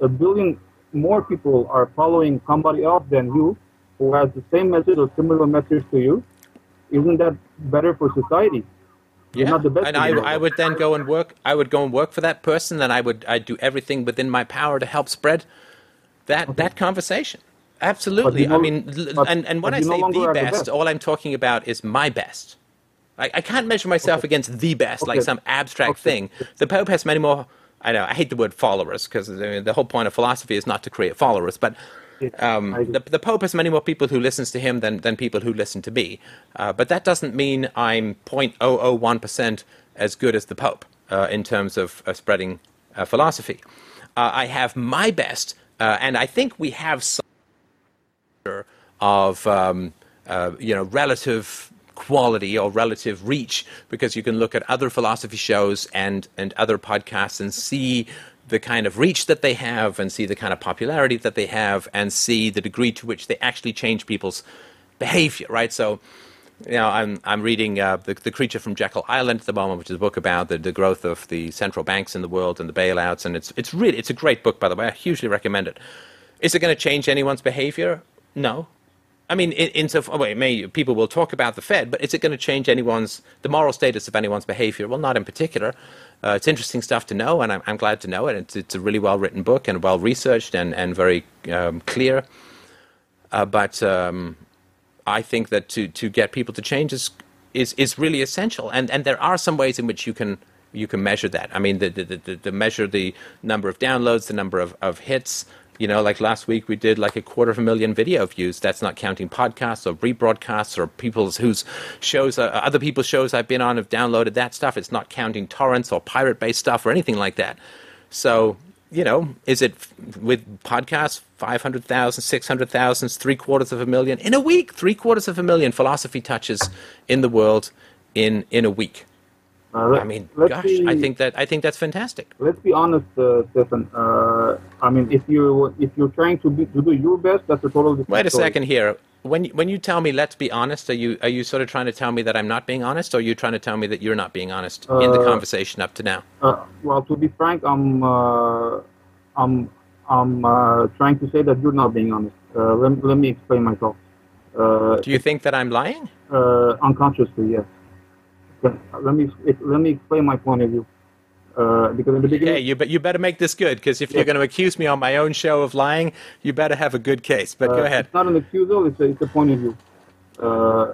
a billion more people are following somebody else than you, who has the same message or similar message to you? Isn't that better for society? Yeah, best and I. I would then go and work. I would go and work for that person, and I would I'd do everything within my power to help spread that that conversation. Absolutely. no- I mean, but- and and when I you no say the are the best, best. all I'm talking about is my best. I, I can't measure myself against the best, like some abstract Okay. thing. The Pope has many more. I know I hate the word followers because I mean, the whole point of philosophy is not to create followers, but. Um, the, the Pope has many more people who listens to him than, than people who listen to me. Uh, but that doesn't mean I'm 0.001% as good as the Pope uh, in terms of uh, spreading uh, philosophy. Uh, I have my best, uh, and I think we have some of um, uh, you know relative quality or relative reach because you can look at other philosophy shows and and other podcasts and see the kind of reach that they have and see the kind of popularity that they have and see the degree to which they actually change people's behavior right so you know, I'm I'm reading uh, the the creature from Jekyll Island at the moment, which is a book about the, the growth of the central banks in the world and the bailouts, and it's it's really it's a great book by the way. I hugely recommend it. Is it going to change anyone's behavior? No. I mean, in, in so oh, wait, may, people will talk about the Fed, but is it going to change anyone's the moral status of anyone's behavior? Well, not in particular. Uh, it's interesting stuff to know, and I'm, I'm glad to know it. It's, it's a really well written book and well researched and and very um, clear. Uh, but um, I think that to, to get people to change is, is, is really essential. And, and there are some ways in which you can, you can measure that. I mean, the, the, the, the measure the number of downloads, the number of, of hits. You know, like last week we did like a quarter of a million video views. That's not counting podcasts or rebroadcasts or people's whose shows, uh, other people's shows I've been on have downloaded that stuff. It's not counting torrents or pirate based stuff or anything like that. So, you know, is it with podcasts, 500,000, 600,000, three quarters of a million in a week? Three quarters of a million philosophy touches in the world in, in a week. Uh, I mean, gosh, be- I think that I think that's fantastic. let's be honest, uh, Stefan. Uh, I mean, if you if you're trying to be, to do your best, that's a total. Wait a story. second here. When you, when you tell me let's be honest, are you are you sort of trying to tell me that I'm not being honest, or are you trying to tell me that you're not being honest in the Uh, conversation up to now? Uh, well, to be frank, I'm uh, I'm I'm uh, trying to say that you're not being honest. Uh, let, let me explain myself. Uh, Do you think that I'm lying? uh, unconsciously, yes. But Let me let me explain my point of view. Uh, because in the beginning, Hey, you bet you better make this good because if you're going to accuse me on my own show of lying, you better have a good case. But Uh, go ahead. It's not an accusal; it's a, it's a point of view. Uh,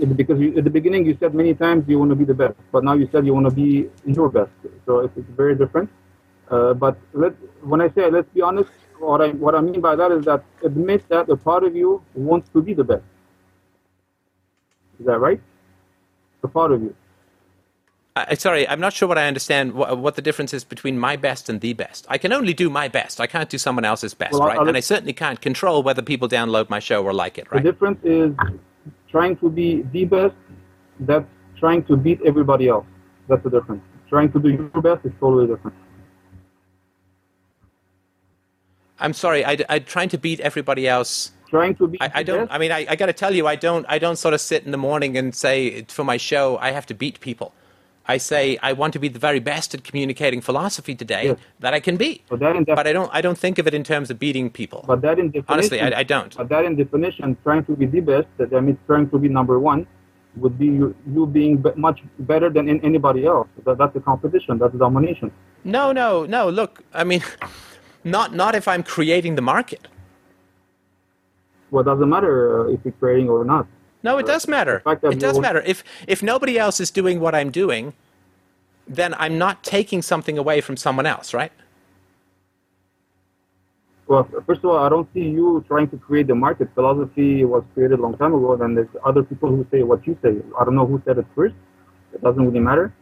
it- because you, at the beginning you said many times you want to be the best, but now you said you want to be your best. So it's, it's very different. Uh, but let when I say let's be honest, what I what I mean by that is that admit that a part of you wants to be the best. Is that right? A part of you. I, I- sorry, I'm not sure what I understand. What, what the difference is between my best and the best. I can only do my best. I can't do someone else's best, Well, right? I'll- and I certainly can't control whether people download my show or like it, right? The difference is trying to be the best. That's trying to beat everybody else. That's the difference. Trying to do your best is totally different. I'm sorry. I, I'm trying to beat everybody else. Trying to be. I, I don't. I mean, I, I got to tell you, I don't. I don't sort of sit in the morning and say for my show I have to beat people. I say I want to be the very best at communicating philosophy today Yes. that I can be. But that But I don't. I don't think of it in terms of beating people. But that in definition, Honestly, I, I don't. But that in definition, trying to be the best, that means trying to be number one, would be you, you being be- much better than in anybody else. That, that's a competition. That's domination. No, no, no. Look, I mean, not not if I'm creating the market. Well, it doesn't matter uh, if you're creating or not. No, it does matter. the fact that It does matter. If if nobody else is doing what I'm doing, then I'm not taking something away from someone else, right? Well, first of all, I don't see you trying to create the market. Philosophy was created a long time ago, and there's other people who say what you say. I don't know who said it first. It doesn't really matter.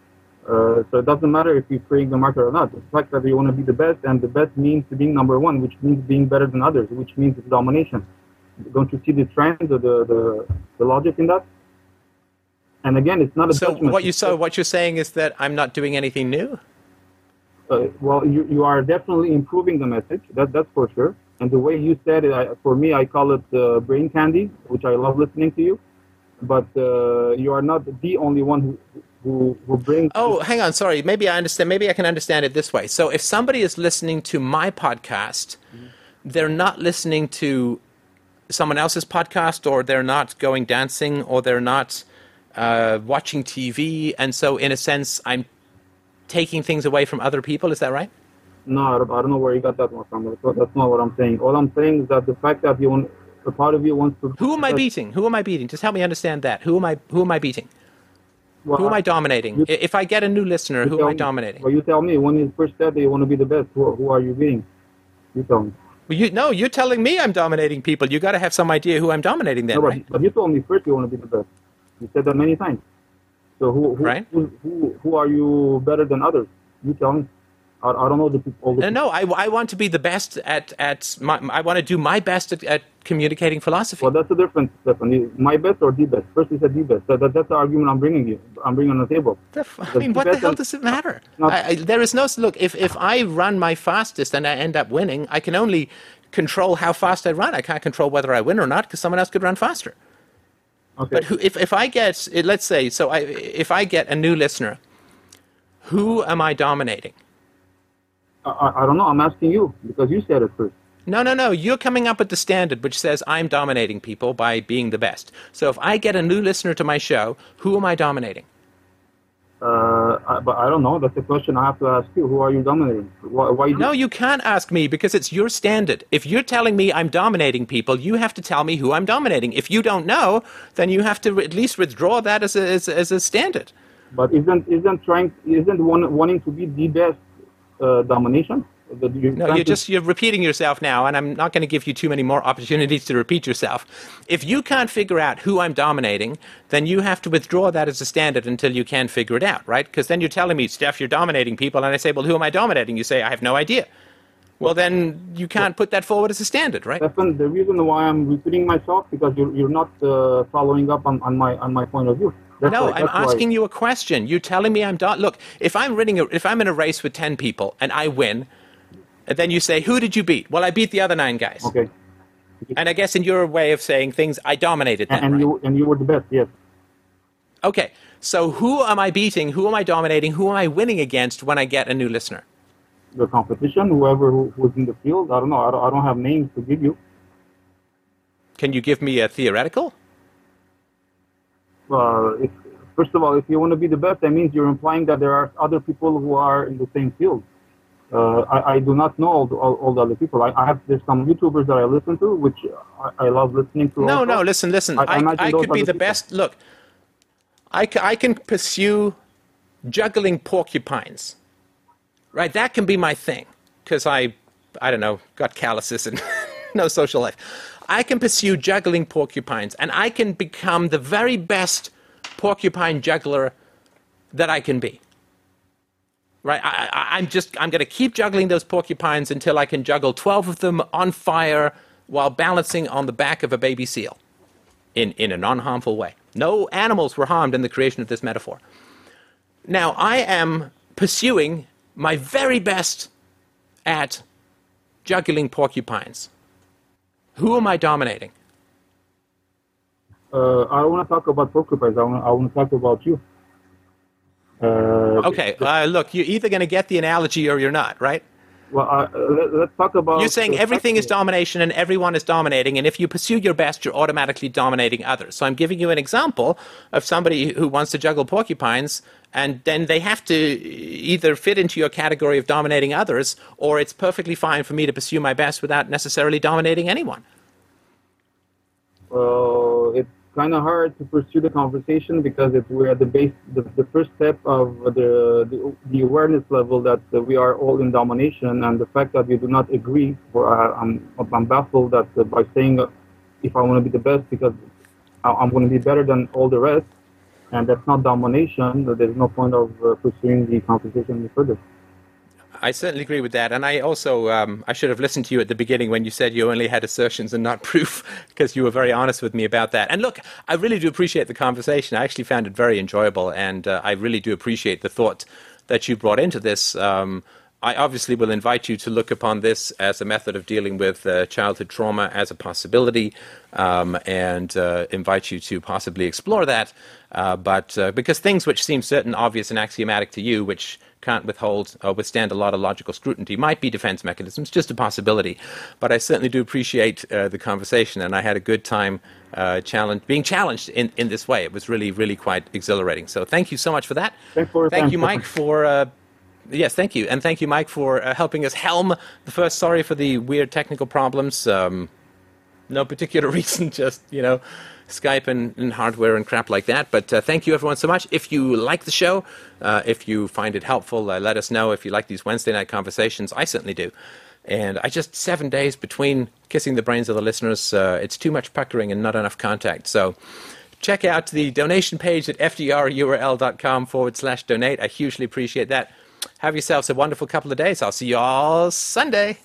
Uh, so it doesn't matter if you're creating the market or not. The fact that you want to be the best, and the best means being number one, which means being better than others, which means it's domination. Don't you see the trend, the the, the, the logic in that? And again, it's not a So judgment. what you so what you're saying is that I'm not doing anything new. uh, well, you, you are definitely improving the message. That that's for sure. And the way you said it, I, for me, I call it uh, brain candy, which I love listening to you. But uh, you are not the only one who who, who brings. Oh, hang on. Sorry. Maybe I understand. Maybe I can understand it this way. So if somebody is listening to my podcast, they're not listening to someone else's podcast, or they're not going dancing, or they're not uh, watching TV, and so in a sense, I'm taking things away from other people. Is that right? No, I don't, know where you got that one from. That's not, that's not what I'm saying. All I'm saying is that the fact that you want, a part of you wants to. Who am I beating? Who am I beating? Just help me understand that. Who am I? Who am I beating? well, Who am I dominating? you- if I get a new listener, who am I me. dominating? Well, you tell me when you first said that you want to be the best. Who, who are you beating? You tell me. Well, you, no, you're telling me I'm dominating people. You got to have some idea who I'm dominating then, No, but, right? but you told me first you want to be the best. You said that many times. So who who, Right. who, who, who are you better than others? You tell me. I, I don't know the people. The no, I, I want to be the best at at my, I want to do my best at, at communicating philosophy. Well, that's the difference, Stephanie. My best or the best? First you said the best. That, that, that's the argument I'm bringing you. I'm bringing on the table. The I mean, what the hell does it matter? Not- I, I, there is no look. If if I run my fastest and I end up winning, I can only control how fast I run. I can't control whether I win or not because someone else could run faster. Okay. But who, if if I get let's say so, I if I get a new listener, who am I dominating? I, I, don't know. I'm asking you because you said it first. No, no, no. You're coming up with the standard which says I'm dominating people by being the best. So if I get a new listener to my show, who am I dominating? Uh, I, but I don't know. That's a question I have to ask you. Who are you dominating? Why? why you No, you can't ask me because it's your standard. If you're telling me I'm dominating people, you have to tell me who I'm dominating. If you don't know, then you have to at least withdraw that as a, as, as a standard. But isn't isn't trying isn't one, wanting to be the best uh, domination? That you're No, you're just you're repeating yourself now, and I'm not going to give you too many more opportunities to repeat yourself. If you can't figure out who I'm dominating, then you have to withdraw that as a standard until you can figure it out, right? Because then you're telling me, Steph, you're dominating people, and I say, well, who am I dominating? You say, I have no idea. Well, then you can't put that forward as a standard, right? Stefan, the reason why I'm repeating myself because you're, you're not uh, following up on, on my on my point of view. That's No, why- I'm asking you a question. You're telling me I'm do- look. If I'm running, a, if I'm in a race with ten people and I win, and then you say, "Who did you beat?" Well, I beat the other nine guys. Okay, And I guess in your way of saying things, I dominated them. and, and right? you and you were the best. Yes. Okay, so who am I beating? Who am I dominating? Who am I winning against when I get a new listener? The competition, whoever who, who's in the field. I don't know. I don't, I don't have names to give you. Can you give me a theoretical? Uh, if, first of all, if you want to be the best, that means you're implying that there are other people who are in the same field. Uh, I, I do not know all the, all, all the other people. I, I have there's some YouTubers that I listen to, which I, I love listening to. No, also. no. Listen, listen. I- I could be the the people. best. Look, I, I can pursue juggling porcupines. Right, that can be my thing because I, I don't know, got calluses and no social life. I can pursue juggling porcupines, and I can become the very best porcupine juggler that I can be. Right, I, I'm just I'm going to keep juggling those porcupines until I can juggle twelve of them on fire while balancing on the back of a baby seal, in in a non-harmful way. No animals were harmed in the creation of this metaphor. Now I am pursuing my very best at juggling porcupines. Who am I dominating? Uh, I don't want to talk about porcupines. I want I want to talk about you. Uh, Okay, uh, look, you're either going to get the analogy or you're not, right? Well, uh, let, let's talk about. You're saying everything is domination and everyone is dominating, and if you pursue your best, you're automatically dominating others. So I'm giving you an example of somebody who wants to juggle porcupines, and then they have to either fit into your category of dominating others, or it's perfectly fine for me to pursue my best without necessarily dominating anyone. Well, it kind of hard to pursue the conversation because it, we're at the base, the, the first step of the, the, the awareness level that we are all in domination, and the fact that we do not agree. For uh, I'm, I'm baffled that by saying uh, if I want to be the best because I'm going to be better than all the rest, and that's not domination. There's no point of uh, pursuing the conversation any further. I certainly agree with that, and I also um, I should have listened to you at the beginning when you said you only had assertions and not proof, because you were very honest with me about that. And look, I really do appreciate the conversation. I actually found it very enjoyable, and uh, I really do appreciate the thought that you brought into this. Um, I obviously will invite you to look upon this as a method of dealing with uh, childhood trauma as a possibility, um, and uh, invite you to possibly explore that. Uh, but uh, because things which seem certain, obvious, and axiomatic to you, which can't withhold or withstand a lot of logical scrutiny. Might be defense mechanisms, just a possibility. But I certainly do appreciate uh, the conversation, and I had a good time uh, challenge, being challenged in, in this way. It was really, really quite exhilarating. So thank you so much for that. Thank you, Mike, for. Yes, thank you. And thank you, Mike, for uh, helping us helm the first. Sorry for the weird technical problems. Um, no particular reason, just, you know. Skype and, and, hardware and crap like that. But uh, thank you everyone so much. If you like the show, uh, if you find it helpful, uh, let us know. If you like these Wednesday night conversations, I certainly do. And I just seven days between kissing the brains of the listeners. Uh, it's too much puckering and not enough contact. So check out the donation page at fdrurl.com forward slash donate. I hugely appreciate that. Have yourselves a wonderful couple of days. I'll see you all Sunday.